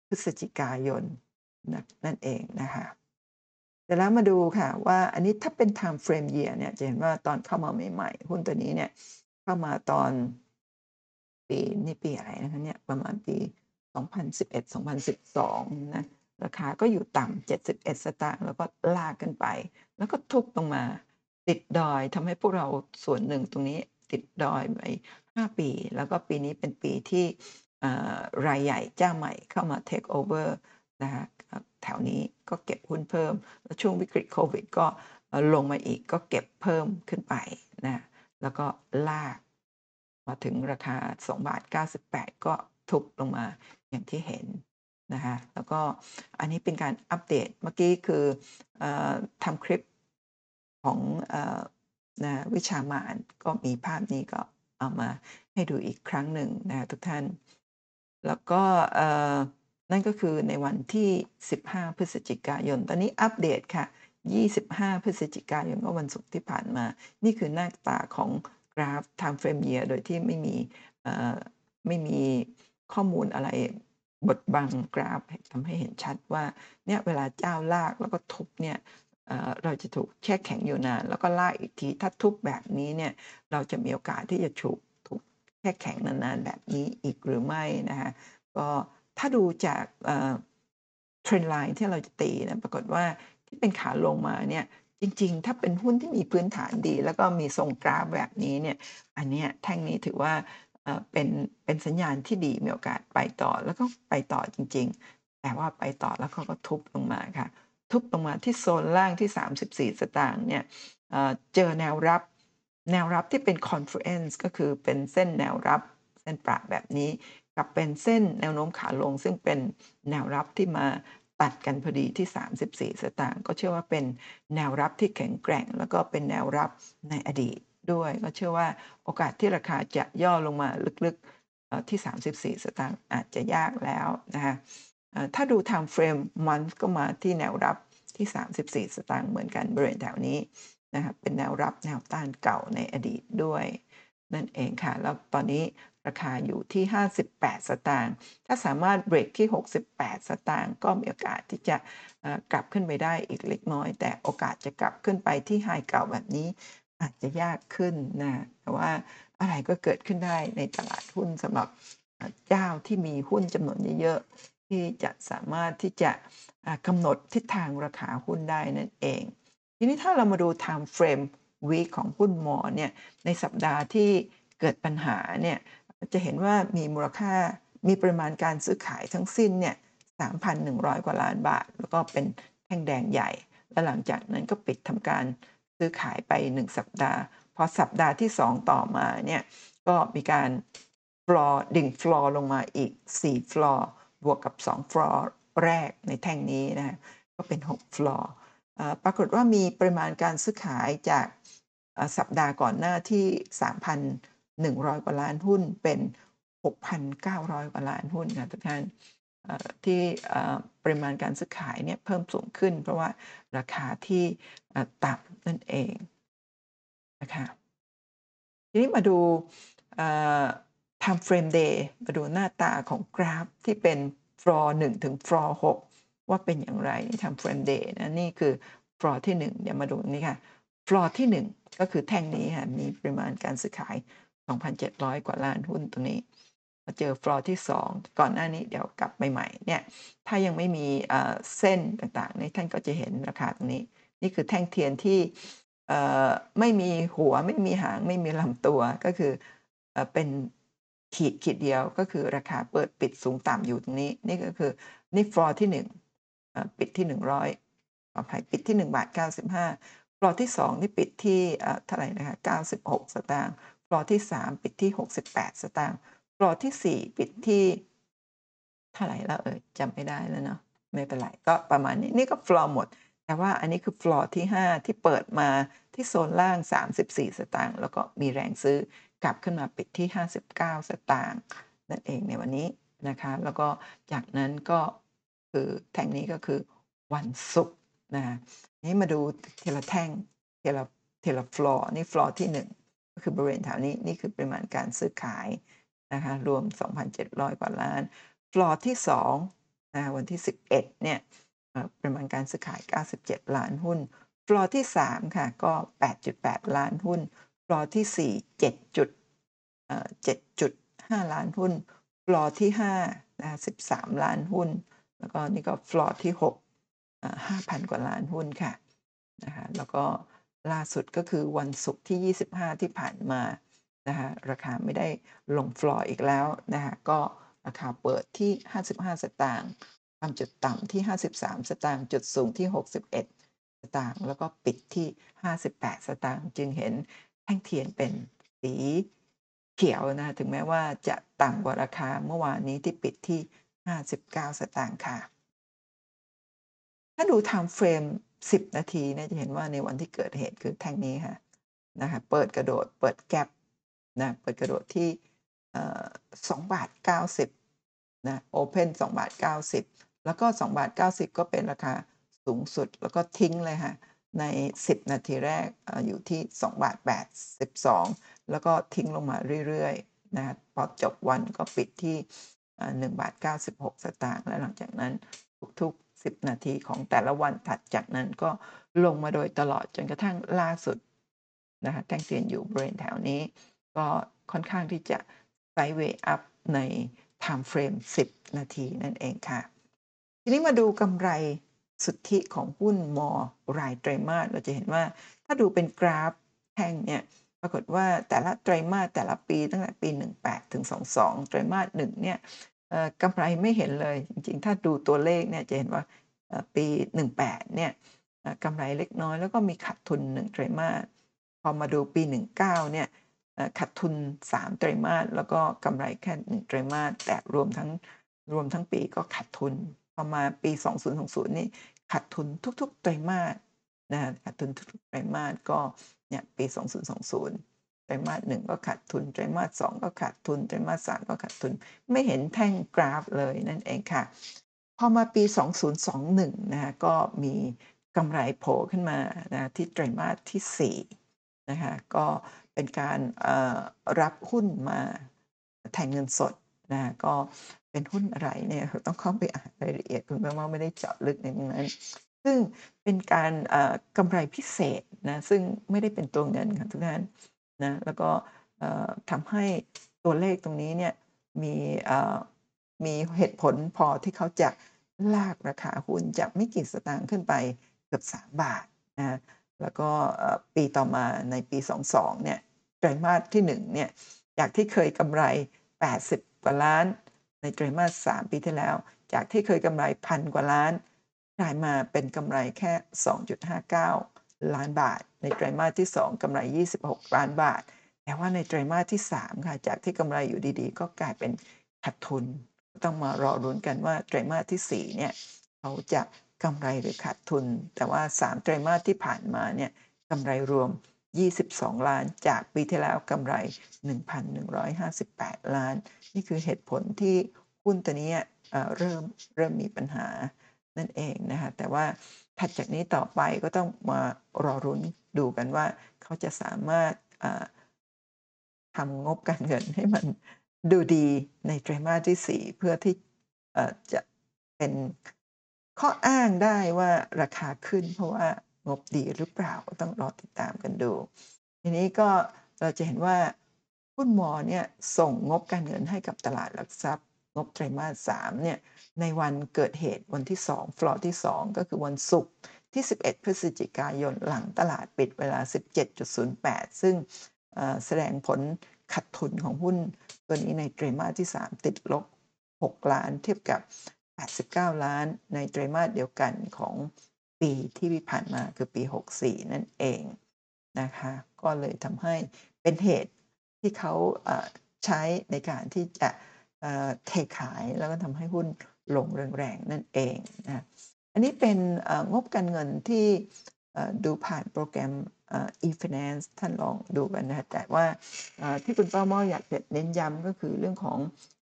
พฤศจิกายนนั่นเองนะคะ เสร็จแล้วมาดูค่ะว่าอันนี้ถ้าเป็น time frame year เนี่ยจะเห็นว่าตอนเข้ามาใหม่ๆหุ้นตัวนี้เนี่ยเข้ามาตอนปีนี่ปีอะไรนะคะเนี่ยประมาณปี 2011-2012 นะราคาก็อยู่ต่ำ71 สตางค์แล้วก็ลากขึ้นไป แล้วก็ทุบลงมาติดดอยทำให้พวกเราส่วนหนึ่งตรงนี้ติดดอยไป5ปี แล้วก็ปีนี้เป็นปีที่รายใหญ่เจ้าใหม่เข้ามาเทกโอเวอร์นะคะ แถวนี้ก็เก็บหุ้นเพิ่ม แล้วช่วงวิกฤตโควิดก็ลงมาอีกก็เก็บเพิ่มขึ้นไปนะแล้วก็ลากมาถึงราคา2บาท98 ก็ทุบลงมาอย่างที่เห็นนะคะแล้วก็อันนี้เป็นการอัปเดตเมื่อกี้คืออทำคลิปของอนะวิชามานก็มีภาพนี้ก็เอามาให้ดูอีกครั้งหนึ่งนะทุกท่าน แล้วก็ นั่นก็คือในวันที่ 15 พฤศจิกายน ตอนนี้อัปเดตค่ะ 25 พฤศจิกายนก็วันศุกร์ที่ผ่านมา นี่คือหน้าตาของกราฟ time frame year โดยที่ไม่มีไม่มีข้อมูลอะไรบดบังกราฟทำให้เห็นชัดว่าเนี่ยเวลาเจ้าลากแล้วก็ทุบเนี่ยเอ่อเราจะถูกแช่แข็งอยู่นาน แล้วก็ลากอีกทีถ้าทุบแบบนี้เนี่ยเราจะมีโอกาสที่จะถูกถูกแช่แข็งนานๆแบบนี้อีกหรือไม่นะคะก็ ถ้าดูจากเทรนไลน์ที่เราจะตีนะปรากฏว่าที่เป็นขาลงมาเนี่ยจริง ๆ ถ้าเป็นหุ้นที่มีพื้นฐานดี แล้วก็มีทรงกราฟแบบนี้เนี่ยอันเนี้ยแท่งนี้ถือว่าเป็นเป็นสัญญาณที่ดีมีโอกาสไปต่อแล้วก็ไปต่อจริง ๆ แต่ว่าไปต่อแล้วเขาก็ทุบลงมาค่ะ ทุบลงมาที่โซนล่างที่ 34 สตางค์เนี่ยเอ่อเจอแนวรับแนวรับที่เป็น confluence ก็คือเป็นเส้นแนวรับเส้นประแบบนี้ กับเป็นเส้นแนวโน้มขาลง ซึ่งเป็นแนวรับที่มาตัดกันพอดีที่ 34 สตางค์ก็เชื่อว่าเป็นแนวรับที่แข็งแกร่ง แล้วก็เป็นแนวรับในอดีตด้วย ก็เชื่อว่าโอกาสที่ราคาจะย่อลงมาลึกๆที่ 34 สตางค์อาจจะยากแล้วนะคะถ้าดู time frame month ก็มาที่แนวรับที่ 34 สตางค์เหมือนกันบริเวณแถวนี้นะครับเป็นแนวรับแนวต้านเก่าในอดีตด้วย นั่นเองค่ะ แล้วตอนนี้ ราคาอยู่ที่ 58 สตางค์ ถ้าสามารถเบรกที่ 68 สตางค์ก็มีโอกาสที่จะกลับขึ้นไปได้อีกเล็กน้อย แต่โอกาสจะกลับขึ้นไปที่ไฮเก่าแบบนี้อาจจะยากขึ้นนะ แต่ว่าอะไรก็เกิดขึ้นได้ในตลาดหุ้นสำหรับเจ้าที่มีหุ้นจำนวนเยอะๆที่จะสามารถที่จะกำหนดทิศทางราคาหุ้นได้นั่นเอง ทีนี้ถ้าเรามาดู time frame week ของหุ้นมอเนี่ยในสัปดาห์ที่เกิดปัญหาเนี่ย จะเห็นว่ามีมูลค่ามีปริมาณการซื้อขายทั้งสิ้นเนี่ย 3,100 กว่าล้านบาท แล้วก็เป็นแท่งแดงใหญ่ และหลังจากนั้นก็ปิดทำการซื้อขายไป 1 สัปดาห์ พอสัปดาห์ที่ 2 ต่อมาเนี่ยก็มีการฟลอร์ดิ่งฟลอร์ลงมาอีก 4 ฟลอร์บวกกับ 2 ฟลอร์แรกในแท่งนี้นะก็เป็น 6 ฟลอร์ปรากฏว่ามีปริมาณการซื้อขายจากสัปดาห์ก่อนหน้าที่ 100กว่าล้านหุ้นเป็น 6,900กว่าล้านหุ้นค่ะทุกท่านที่ปริมาณการซื้อขายเนี่ยเพิ่มสูงขึ้น เพราะว่าราคาที่ต่ำนั่นเองนะคะทีนี้มาดู time frame day มาดูหน้าตาของกราฟที่เป็น floor 1 ถึง floor 6 ว่าเป็นอย่างไรใน time frame day นะนี่คือ floor ที่ 1 เดี๋ยวมาดูนี่ค่ะ floor ที่ 1 ก็คือแท่งนี้ค่ะมีปริมาณการซื้อขาย 2,700 กว่าล้านหุ้นตรงนี้ มาเจอ floor ที่ 2 ก่อนหน้านี้เดี๋ยวกลับไปใหม่เนี่ยถ้ายังไม่มีเส้นต่างๆนี่ท่านก็จะเห็นราคาตรงนี้ นี่คือแท่งเทียนที่ไม่มีหัวไม่มีหางไม่มีลำตัวก็คือเอเป็นขีดขีดเดียวก็คือราคาเปิดปิดสูงต่ำอยู่ตรงนี้ นี่ก็คือนี่ฟลอร์ที่1เอ่อปิดที่ 100ขออภัยปิดที่1บาท95ฟลอร์ที่2ที่ปิดที่เท่าไหร่นะคะ96 สตางค์ ฟลอร์ที่ 3 ปิดที่ 68 สตางค์ฟลอร์ที่ 4 ปิดที่เท่าไหร่แล้วเอ่ยจำไม่ได้แล้วเนาะไม่เป็นไรก็ประมาณนี้นี่ก็ฟลอร์หมด แต่ว่าอันนี้คือฟลอร์ที่ 5 ที่เปิดมาที่โซนล่าง 34 สตางค์แล้วก็มีแรงซื้อกลับขึ้นมาปิดที่ 59 สตางค์นั่นเองในวันนี้นะคะแล้วก็จากนั้นก็คือแท่งนี้ก็คือวันศุกร์นะคะนี้มาดูทีละแท่งทีละทีละฟลอร์นี่ฟลอร์ที่ 1 คือบริเวณแถวนี้นี่คือปริมาณการซื้อขายนะคะรวม 2,700 กว่าล้านฟลอร์ที่2นะวันที่ 11เนี่ยปริมาณการซื้อขาย 97 ล้านหุ้นฟลอร์ที่ 3 ค่ะ ก็ 8.8 ล้านหุ้นฟลอร์ที่ 4 7.7.5 ล้านหุ้นฟลอร์ที่5นะ13 ล้านหุ้น แล้วก็นี่ก็ฟลอร์ที่ 6 5,000 กว่าล้านหุ้นค่ะนะคะแล้วก็ ล่าสุดก็คือวันศุกร์ที่ 25 ที่ผ่านมานะคะราคาไม่ได้ลงฟลอร์อีกแล้วนะคะก็ราคาเปิดที่ 55 สตางค์ทำจุดต่ำที่ 53 สตางค์จุดสูงที่ 61 สตางค์แล้วก็ปิดที่ 58 สตางค์จึงเห็นแท่งเทียนเป็นสีเขียวนะคะถึงแม้ว่าจะต่ำกว่าราคาเมื่อวานนี้ที่ปิดที่ 59 สตางค์ค่ะ ถ้าดูไทม์เฟรม 10 นาทีเนี่ยจะเห็นว่าในวันที่เกิดเหตุคือแท่งนี้ค่ะนะคะเปิดกระโดดเปิดแก็ปนะเปิดกระโดดที่เอ่อ2บาท90นะโอเพน2บาท90แล้วก็2บาท90ก็เป็นราคาสูงสุดแล้วก็ทิ้งเลยค่ะใน 10 นาทีแรกอยู่ที่2บาท82 แล้วก็ทิ้งลงมาเรื่อยๆนะพอจบวันก็ปิดที่อ่า1บาท96 สตางค์และหลังจากนั้นทุกๆ 10 นาทีของแต่ละวันถัดจากนั้นก็ลงมาโดยตลอดจนกระทั่งล่าสุดนะคะแท่งเทียนอยู่บริเวณแถวนี้ ก็ค่อนข้างที่จะ Sideway up ใน timeframe 10 นาทีนั่นเองค่ะ ทีนี้มาดูกำไรสุทธิของหุ้นมอรายไตรมาสเราจะเห็นว่าถ้าดูเป็นกราฟแท่งเนี่ยปรากฏว่าแต่ละไตรมาสแต่ละปีตั้งแต่ปี 18 ถึง 22 ไตรมาส1เนี่ยเอ่อ กำไรไม่เห็นเลย จริงๆ ถ้าดูตัวเลขเนี่ยจะเห็นว่าเอ่อปี 18 เนี่ยกำไรเล็กน้อยแล้วก็มีขาดทุน 1 ไตรมาสพอมาดูปี 19 เนี่ยเอ่อขาดทุน 3 ไตรมาสแล้วก็กำไรแค่ 1 ไตรมาสแต่รวมทั้งรวมทั้งปีก็ขาดทุน พอมาปี 2020 นี่ขาดทุนทุก ๆ ไตรมาสนะคะขาดทุนทุกๆไตรมาสก็เนี่ยปี 2020 ไตรมาส1ก็ขาดทุนไตรมาส2ก็ขาดทุนไตรมาส3ก็ขาดทุน ไม่เห็นแท่งกราฟเลยนั่นเองค่ะ พอมาปี 2021นะคะก็มีกำไรโผล่ขึ้นมานะที่ไตรมาสที่4นะคะก็เป็นการรับหุ้นมาแทนเงินสดนะะก็เป็นหุ้นอะไรเนี่ยต้องเข้าไปอ่านรายละเอียดคุณแป้งว่าไม่ได้เจาะลึกในนั้นซึ่งเป็นการกำไรพิเศษนะซึ่งไม่ได้เป็นตัวเงินค่ะทุกท่าน นะแล้วก็ทำให้ตัวเลขตรงนี้เนี่ยมีมีเหตุผลพอที่เขาจะลากราคาหุ้นจากไม่กี่สตางค์ขึ้นไปเกือบ 3 บาทนะแล้วก็ปีต่อมาในปี 22เนี่ยไตรมาสที่1เนี่ยจากที่เคยกำไร 80 กว่าล้าน ในไตรมาส 3 ปีที่แล้ว จากที่เคยกำไร1,000กว่าล้านกลายมาเป็นกำไรแค่ 2.59 ล้านบาท ในไตรมาสที่ 2กำไร 26 ล้านบาท แต่ว่าในไตรมาสที่ 3 ค่ะ จากที่กำไรอยู่ดีๆ ก็กลายเป็นขาดทุน ต้องมารอลุ้นกันว่าไตรมาสที่ 4 เนี่ยเขาจะกำไรหรือขาดทุน แต่ว่า 3 ไตรมาสที่ผ่านมาเนี่ยกำไรรวม 22 ล้าน จากปีที่แล้วกำไร 1,158 ล้าน นี่คือเหตุผลที่หุ้นตัวนี้เริ่มเริ่มมีปัญหานั่นเองนะคะแต่ว่า ถัดจากนี้ต่อไปก็ต้องมารอลุ้นดูกันว่า เขาจะสามารถทำงบการเงินให้มันดูดีในไตรมาสที่ 4 เพื่อที่จะเป็นข้ออ้างได้ว่าราคาขึ้น เพราะว่างบดีหรือเปล่าก็ต้องรอติดตามกันดู ทีนี้ก็เราจะเห็นว่าหุ้นมอเนี่ยส่งงบการเงินให้กับตลาดหลักทรัพย์ บไตรมาส3เนี่ยในวันเกิดเหตุวันที่ 2 ฟลอร์ที่ 2 ก็คือวันศุกร์ที่ 11 พฤศจิกายนหลังตลาดปิดเวลา 17.08 ซึ่งเอ่อแสดงผลขาดทุนของหุ้นตัวนี้ในไตรมาสที่ 3 ติดลบ 6 ล้านเทียบกับ 89 ล้านในไตรมาสเดียวกันของปีที่ผ่านมาคือปี 64 นั่นเองนะคะก็เลยทำให้เป็นเหตุที่เขาใช้ในการที่จะ เทขายแล้วก็ทำให้หุ้นลงแรงๆนั่นเองนะอันนี้เป็นงบการเงินที่ดูผ่านโปรแกรม eFinance ท่านลองดูกันนะแต่ว่าที่คุณเป้าหม้ออยากเน้นย้ำก็คือเรื่องของ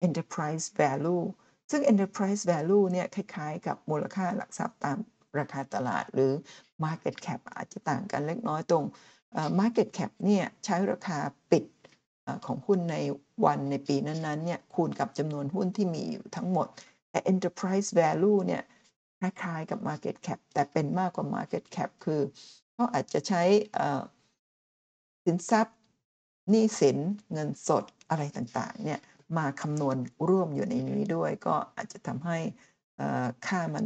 Enterprise Value ซึ่ง Enterprise Value เนี่ยคล้ายๆ กับมูลค่าหลักทรัพย์ตามราคาตลาดหรือ Market Cap อาจจะต่างกันเล็กน้อยตรง Market Cap เนี่ยใช้ราคาปิด ของหุ้นในวันในปีนั้นๆเนี่ยคูณกับจำนวนหุ้นที่มีอยู่ทั้งหมด แต่ Enterprise Value เนี่ยคล้ายๆกับ Market Cap แต่เป็นมากกว่า Market Cap คือเขาอาจจะใช้สินทรัพย์หนี้สินเงินสดอะไรต่างๆเนี่ยมาคำนวณร่วมอยู่ในนี้ด้วย ก็อาจจะทำให้ค่ามัน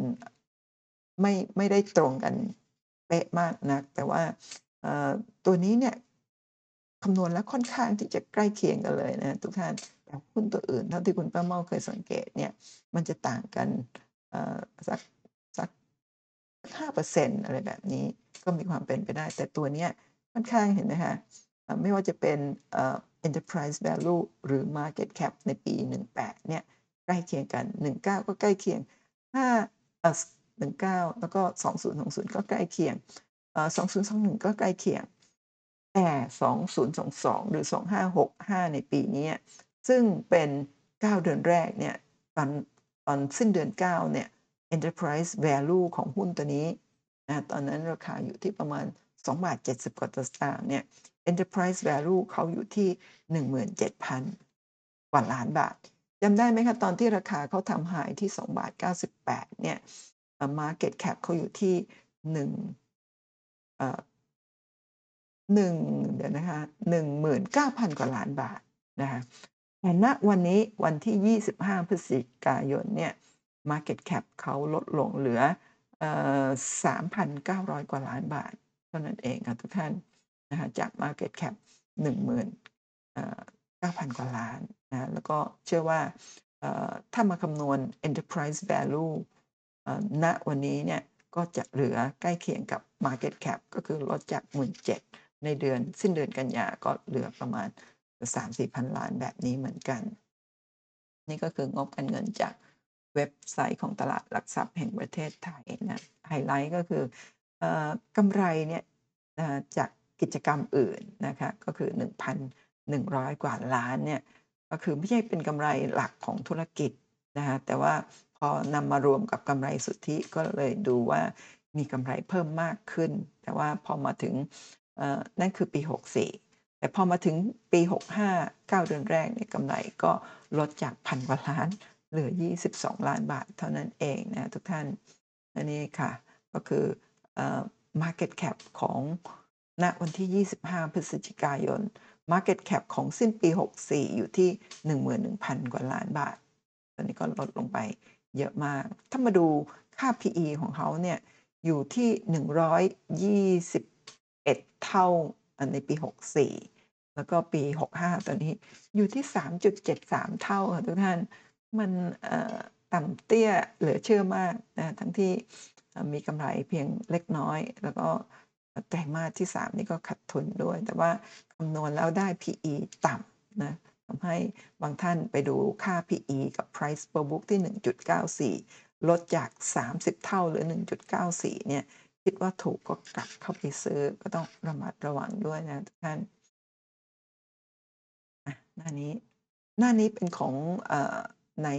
ไม่ไม่ได้ตรงกันเป๊ะมากนัก แต่ว่าตัวนี้เนี่ย คำนวณแล้วค่อนข้างที่จะใกล้เคียงกันเลยนะทุกท่านแต่หุ้นตัวอื่นเท่าที่คุณป้าเมาเคยสังเกตเนี่ยมันจะต่างกันเอ่อสักสัก5%อะไรแบบนี้ก็มีความเป็นไปได้ แต่ตัวเนี้ยค่อนข้างเห็นไหมคะไม่ว่าจะเป็น enterprise value หรือ market cap ในปี 18 เนี่ยใกล้เคียงกัน 19 ก็ใกล้เคียง5เอ่อ19 แล้วก็ 2020 ก็ใกล้เคียงเอ่อ2021 ก็ใกล้เคียง 2022 หรือ 2565 ในปีนี้ ซึ่งเป็น 9 เดือนแรกเนี่ยตอนตอนสิ้นเดือน 9 เนี่ย enterprise value ของหุ้นตัวนี้นะตอนนั้นราคาอยู่ที่ประมาณ2บาท70 กว่าสตางค์เนี่ย enterprise value เขาอยู่ที่ 17,000 กว่าล้านบาทจำได้ไหมคะ ตอนที่ราคาเขาทำ high ที่2บาท98 เนี่ย market cap เขาอยู่ที่1 เอ่อ1เดี๋ยวนะคะ19,000กว่าล้านบาทนะคะแต่ณวันนี้วันที่ 25 พฤศจิกายนเนี่ย market cap เขาลดลงเหลือเอ่อ3,900 กว่าล้านบาท เท่านั้นเองค่ะทุกท่านนะคะจาก market cap 10,000เอ่อ9,000 กว่าล้านนะแล้วก็เชื่อว่าถ้ามาคำนวณ enterprise value ณวันนี้เนี่ยก็จะเหลือใกล้เคียงกับ market cap ก็คือลดจาก 17,000 ในเดือนสิ้นเดือนกันยาก็เหลือประมาณ3-4,000ล้านแบบนี้เหมือนกัน นี่ก็คืองบการเงินจากเว็บไซต์ของตลาดหลักทรัพย์แห่งประเทศไทยนะไฮไลท์ก็คือเอ่อกำไรเนี่ยจากกิจกรรมอื่นนะคะก็คือ 1,100 กว่าล้านเนี่ยก็คือไม่ใช่เป็นกำไรหลักของธุรกิจนะคะแต่ว่าพอนำมารวมกับกำไรสุทธิก็เลยดูว่ามีกำไรเพิ่มมากขึ้น แต่ว่าพอมาถึง นั่นคือปี 64 แต่พอมาถึงปี 65 9 เดือนแรกเนี่ยกำไรก็ลดจากพันกว่าล้านเหลือ 22 ล้านบาทเท่านั้นเองนะทุกท่าน อันนี้ค่ะ ก็คือ market cap ของณวันที่ 25 พฤศจิกายน market cap ของสิ้นปี 64 อยู่ที่ 11,000 กว่าล้านบาท ตอนนี้ก็ลดลงไปเยอะมาก ถ้ามาดูค่า PE ของเขาเนี่ย อยู่ที่ 120 11 เท่าในปี 64 แล้วก็ปี 65 ตอนนี้อยู่ที่ 3.73 เท่าค่ะทุกท่าน มันต่ำเตี้ยเหลือเชื่อมากนะทั้งที่มีกำไรเพียงเล็กน้อย แล้วก็ไตรมาสที่ 3 นี่ก็ขาดทุนด้วย แต่ว่าคำนวณแล้วได้ PE ต่ำนะทำให้บางท่านไปดูค่า PE กับ Price per book ที่ 1.94 ลดจาก 30 เท่าหลือ 1.94 เนี่ย คิดว่าถูกก็กลับเข้าไปซื้อก็ต้องระมัดระวังด้วยนะทุกท่านอะหน้านี้หน้านี้เป็นของอใน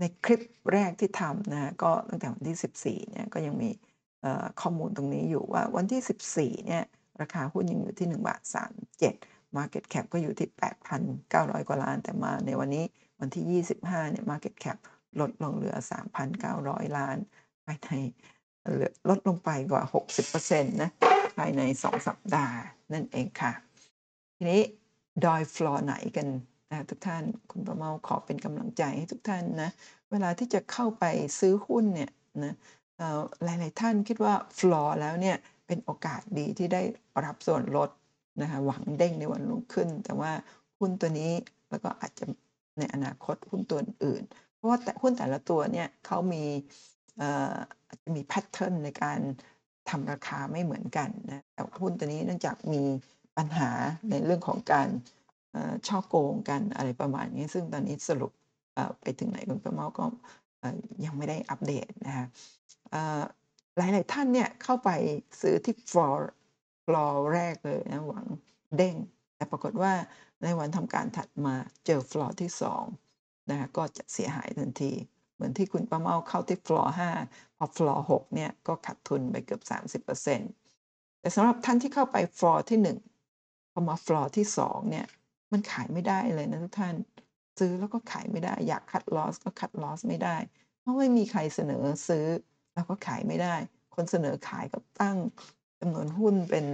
ในคลิปแรกที่ทำนะคะก็ตั้งแต่วันที่ 14เนี่ยก็ยังมีข้อมูลตรงนี้อยู่ว่าวันที่ 14เนี่ยราคาหุ้นยังอยู่ที่1บาท37 market cap ก็อยู่ที่ 8,900 กว่าล้าน แต่มาในวันนี้วันที่ 25เนี่ย market cap ลดลงเหลือ 3,900 ล้านภายใน ลดลงไปกว่า 60%นะภายใน 2 สัปดาห์นั่นเองค่ะ ทีนี้ดอยฟลอร์ไหนกันนะทุกท่านคุณป้าเมาขอเป็นกำลังใจให้ทุกท่านนะเวลาที่จะเข้าไปซื้อหุ้นเนี่ยนะเอ่อหลาย ๆ ท่านคิดว่าฟลอร์แล้วเนี่ยเป็นโอกาสดีที่ได้รับส่วนลดนะคะหวังเด้งในวันรุ่งขึ้น แต่ว่าหุ้นตัวนี้แล้วก็อาจจะในอนาคตหุ้นตัวอื่น เพราะว่าหุ้นแต่ละตัวเนี่ยเขามี อาจจะมี pattern ในการทำราคาไม่เหมือนกันนะแต่หุ้นตัวนี้เนื่องจากมีปัญหาในเรื่องของการเอ่อโกงกันอะไรประมาณนี้ ซึ่งตอนนี้สรุปไปถึงไหนคุณป้าเมาก็ยังไม่ได้อัปเดตนะคะหลาย ๆ ท่านเนี่ยเข้าไปซื้อที่ฟลอร์ฟลอร์แรกเลยนะหวังเด้ง แต่ปรากฏว่าในวันทำการถัดมาเจอฟลอร์ที่2นะคะก็จะเสียหายทันที เหมือนที่คุณป้าเมาเข้าที่ฟลอร์5พอฟลอร์6เนี่ยก็ขาดทุนไปเกือบ 30%แต่สำหรับท่านที่เข้าไปฟลอร์ที่ 1 พอมาฟลอร์ที่ 2 เนี่ย มันขายไม่ได้เลยนะทุกท่าน ซื้อแล้วก็ขายไม่ได้ อยาก cut loss ก็ cut loss ไม่ได้ เพราะไม่มีใครเสนอซื้อเราก็ขายไม่ได้ คนเสนอขายกับตั้งจำนวนหุ้นเป็น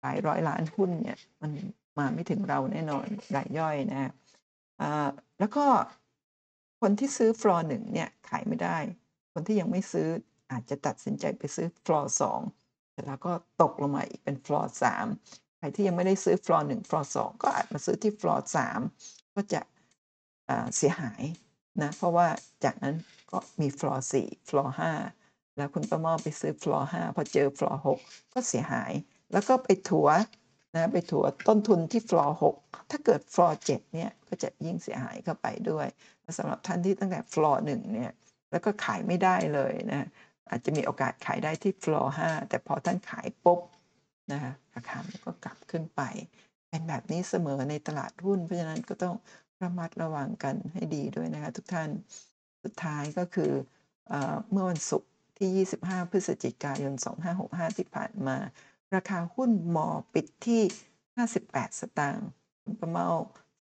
หลายร้อยล้านหุ้นเนี่ยมันมาไม่ถึงเราแน่นอนรายย่อยนะคะแล้วก็ คนที่ซื้อฟลอร์1เนี่ยขายไม่ได้ คนที่ยังไม่ซื้ออาจจะตัดสินใจไปซื้อฟลอร์2เสร็จแล้วก็ตกลงมาอีกเป็นฟลอร์3ใครที่ยังไม่ได้ซื้อฟลอร์1ฟลอร์2ก็อาจมาซื้อที่ฟลอร์3ก็จะเสียหายนะเพราะว่าจากนั้นก็มีฟลอร์4ฟลอร์5แล้วคุณป้าเมาไปซื้อฟลอร์5พอเจอฟลอร์6ก็เสียหาย แล้วก็ไปถัว นะไปถัวต้นทุนที่ฟลอร์6ถ้าเกิดฟลอร์7เนี่ยก็จะยิ่งเสียหายเข้าไปด้วยสำหรับท่านที่ตั้งแต่ฟลอร์1เนี่ยแล้วก็ขายไม่ได้เลยนะอาจจะมีโอกาสขายได้ที่ฟลอร์5แต่พอท่านขายปุ๊บนะคะราคาก็กลับขึ้นไป เป็นแบบนี้เสมอในตลาดหุ้น เพราะฉะนั้นก็ต้องระมัดระวังกันให้ดีด้วยนะคะทุกท่านสุดท้ายก็คือเอเมื่อวันศุกร์ที่ 25 พฤศจิกายน 2565 ที่ผ่านมา ราคาหุ้น MORE ปิดที่ 58 สตางค์คุณป้าเมา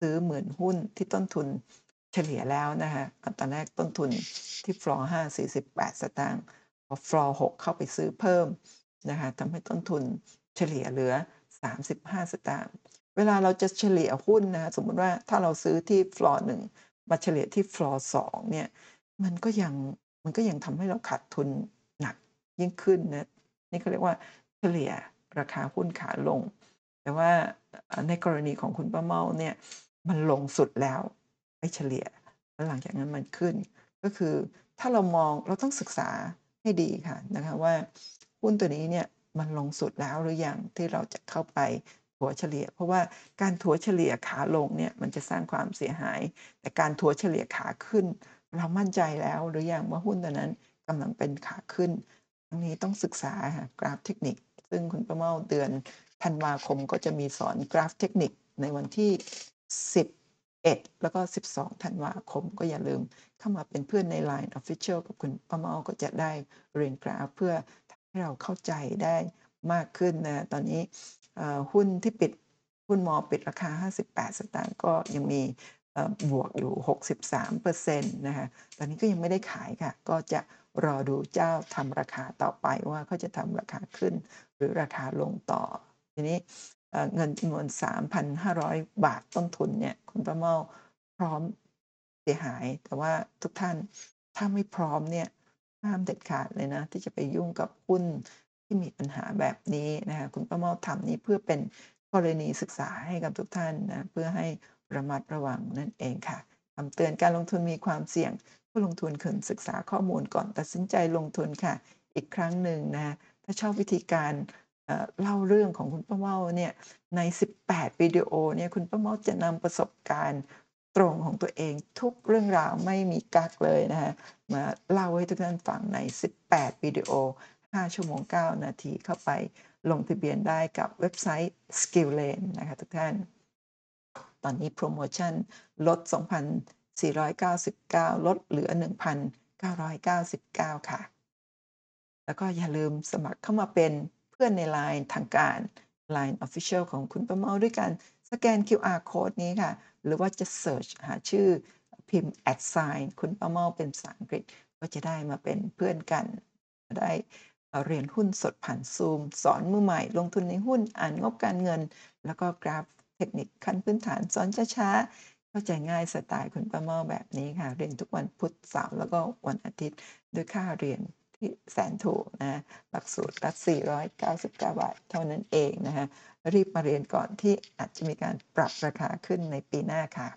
ซื้อหมื่นหุ้นที่ต้นทุนเฉลี่ยแล้วนะคะตอนแรกต้นทุนที่ฟลอร์5 48สตางค์พอฟลอร์6เข้าไปซื้อเพิ่มนะคะทำให้ต้นทุนเฉลี่ยเหลือ 35 สตางค์เวลาเราจะเฉลี่ยหุ้นนะสมมติว่าถ้าเราซื้อที่ฟลอร์หนึ่งมาเฉลี่ยที่ฟลอร์สองเนี่ยมันก็ยังมันก็ยังทำให้เราขาดทุนหนักยิ่งขึ้นนะนี่เขาเรียกว่า เฉลี่ยราคาหุ้นขาลง แต่ว่าในกรณีของคุณป้าเมาเนี่ยมันลงสุดแล้วไปเฉลี่ยแล้วหลังจากนั้นมันขึ้น ก็คือถ้าเรามองเราต้องศึกษาให้ดีค่ะนะคะว่าหุ้นตัวนี้เนี่ยมันลงสุดแล้วหรือยังที่เราจะเข้าไปถัวเฉลี่ย เพราะว่าการถัวเฉลี่ยขาลงเนี่ยมันจะสร้างความเสียหาย แต่การถัวเฉลี่ยขาขึ้น เรามั่นใจแล้วหรือยังว่าหุ้นตัวนั้นกำลังเป็นขาขึ้นทั้งนี้ต้องศึกษาค่ะกราฟเทคนิค ซึ่งคุณประเมาเดือนธันวาคมก็จะมีสอนกราฟเทคนิคในวันที่ 11 แล้วก็ 12 ธันวาคม ก็อย่าลืมเข้ามาเป็นเพื่อนใน Line Official กับคุณประเมาก็จะได้เรียนกราฟ เพื่อให้เราเข้าใจได้มากขึ้นนะตอนนี้หุ้นที่ปิดหุ้นมอปิดราคา 58 สตางค์ก็ยังมีบวกอยู่ 63%นะคะตอนนี้ก็ยังไม่ได้ขายค่ะ ก็จะ รอดูเจ้าทำราคาต่อไปว่าเขาจะทำราคาขึ้น หรือราคาลงต่อ ทีนี้เงินจำนวน 3,500 บาทต้นทุนเนี่ยคุณประเมาพร้อมเสียหาย แต่ว่าทุกท่านถ้าไม่พร้อมเนี่ยห้ามเด็ดขาดเลยนะ ที่จะไปยุ่งกับหุ้นที่มีปัญหาแบบนี้นะคะคุณประเมาทำนี้เพื่อเป็นกรณีศึกษาให้กับทุกท่านนะเพื่อให้ระมัดระวังนั่นเองค่ะคำเตือนการลงทุนมีความเสี่ยง ผู้ลงทุนควรศึกษาข้อมูลก่อนตัดสินใจลงทุนค่ะ อีกครั้งหนึ่งนะถ้าชอบวิธีการเล่าเรื่องของคุณป้าเมาเนี่ยใน 18 วิดีโอเนี่ยคุณป้าเมาจะนำประสบการณ์ตรงของตัวเองทุกเรื่องราวไม่มีกักเลยนะฮะมาเล่าให้ทุกท่านฟังใน 18 วิดีโอ 5 ชั่วโมง 9 นาทีเข้าไปลงทะเบียนได้กับเว็บไซต์ SkillLane นะคะทุกท่าน ตอนนี้โปรโมชั่นลด 2,000 499 ลดเหลือ 1,999 ค่ะ แล้วก็อย่าลืมสมัครเข้ามาเป็นเพื่อนใน Line ทางการ Line Official ของคุณประเมาด้วยการสแกน QR code นี้ค่ะ หรือว่าจะ search หาชื่อพิมพ์ at sign คุณประเมาเป็นภาษาอังกฤษก็จะได้มาเป็นเพื่อนกัน ได้เรียนหุ้นสดผ่านซูม สอนมือใหม่ลงทุนในหุ้นอ่านงบการเงิน แล้วก็กราฟเทคนิคขั้นพื้นฐานสอนช้าๆ เข้าใจง่ายสไตล์คุณป้าเมาแบบนี้ค่ะ เรียนทุกวันพุธเสาร์แล้วก็วันอาทิตย์ด้วยค่าเรียนที่แสนถูกนะหลักสูตรละ499 บาท เท่านั้นเองนะคะรีบมาเรียนก่อนที่อาจจะมีการปรับราคาขึ้นในปีหน้าค่ะ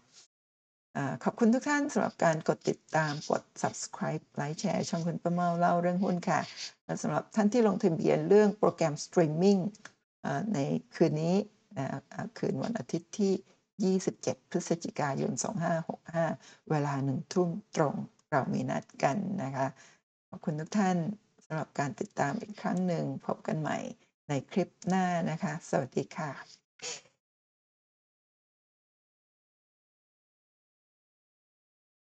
ขอบคุณทุกท่านสำหรับการกดติดตามกด subscribe ไลค์แชร์ช่องคุณป้าเมาเล่าเรื่องหุ้นค่ะ และสำหรับท่านที่ลงทะเบียนเรื่องโปรแกรมสตรีมมิ่งในคืนนี้คืนวันอาทิตย์ที่ 27 พฤศจิกายน 2565 เวลาหนึ่งทุ่มตรงเรามีนัดกันนะคะขอบคุณทุกท่านสำหรับการติดตามอีกครั้งหนึ่งพบกันใหม่ในคลิปหน้านะคะ สวัสดีค่ะ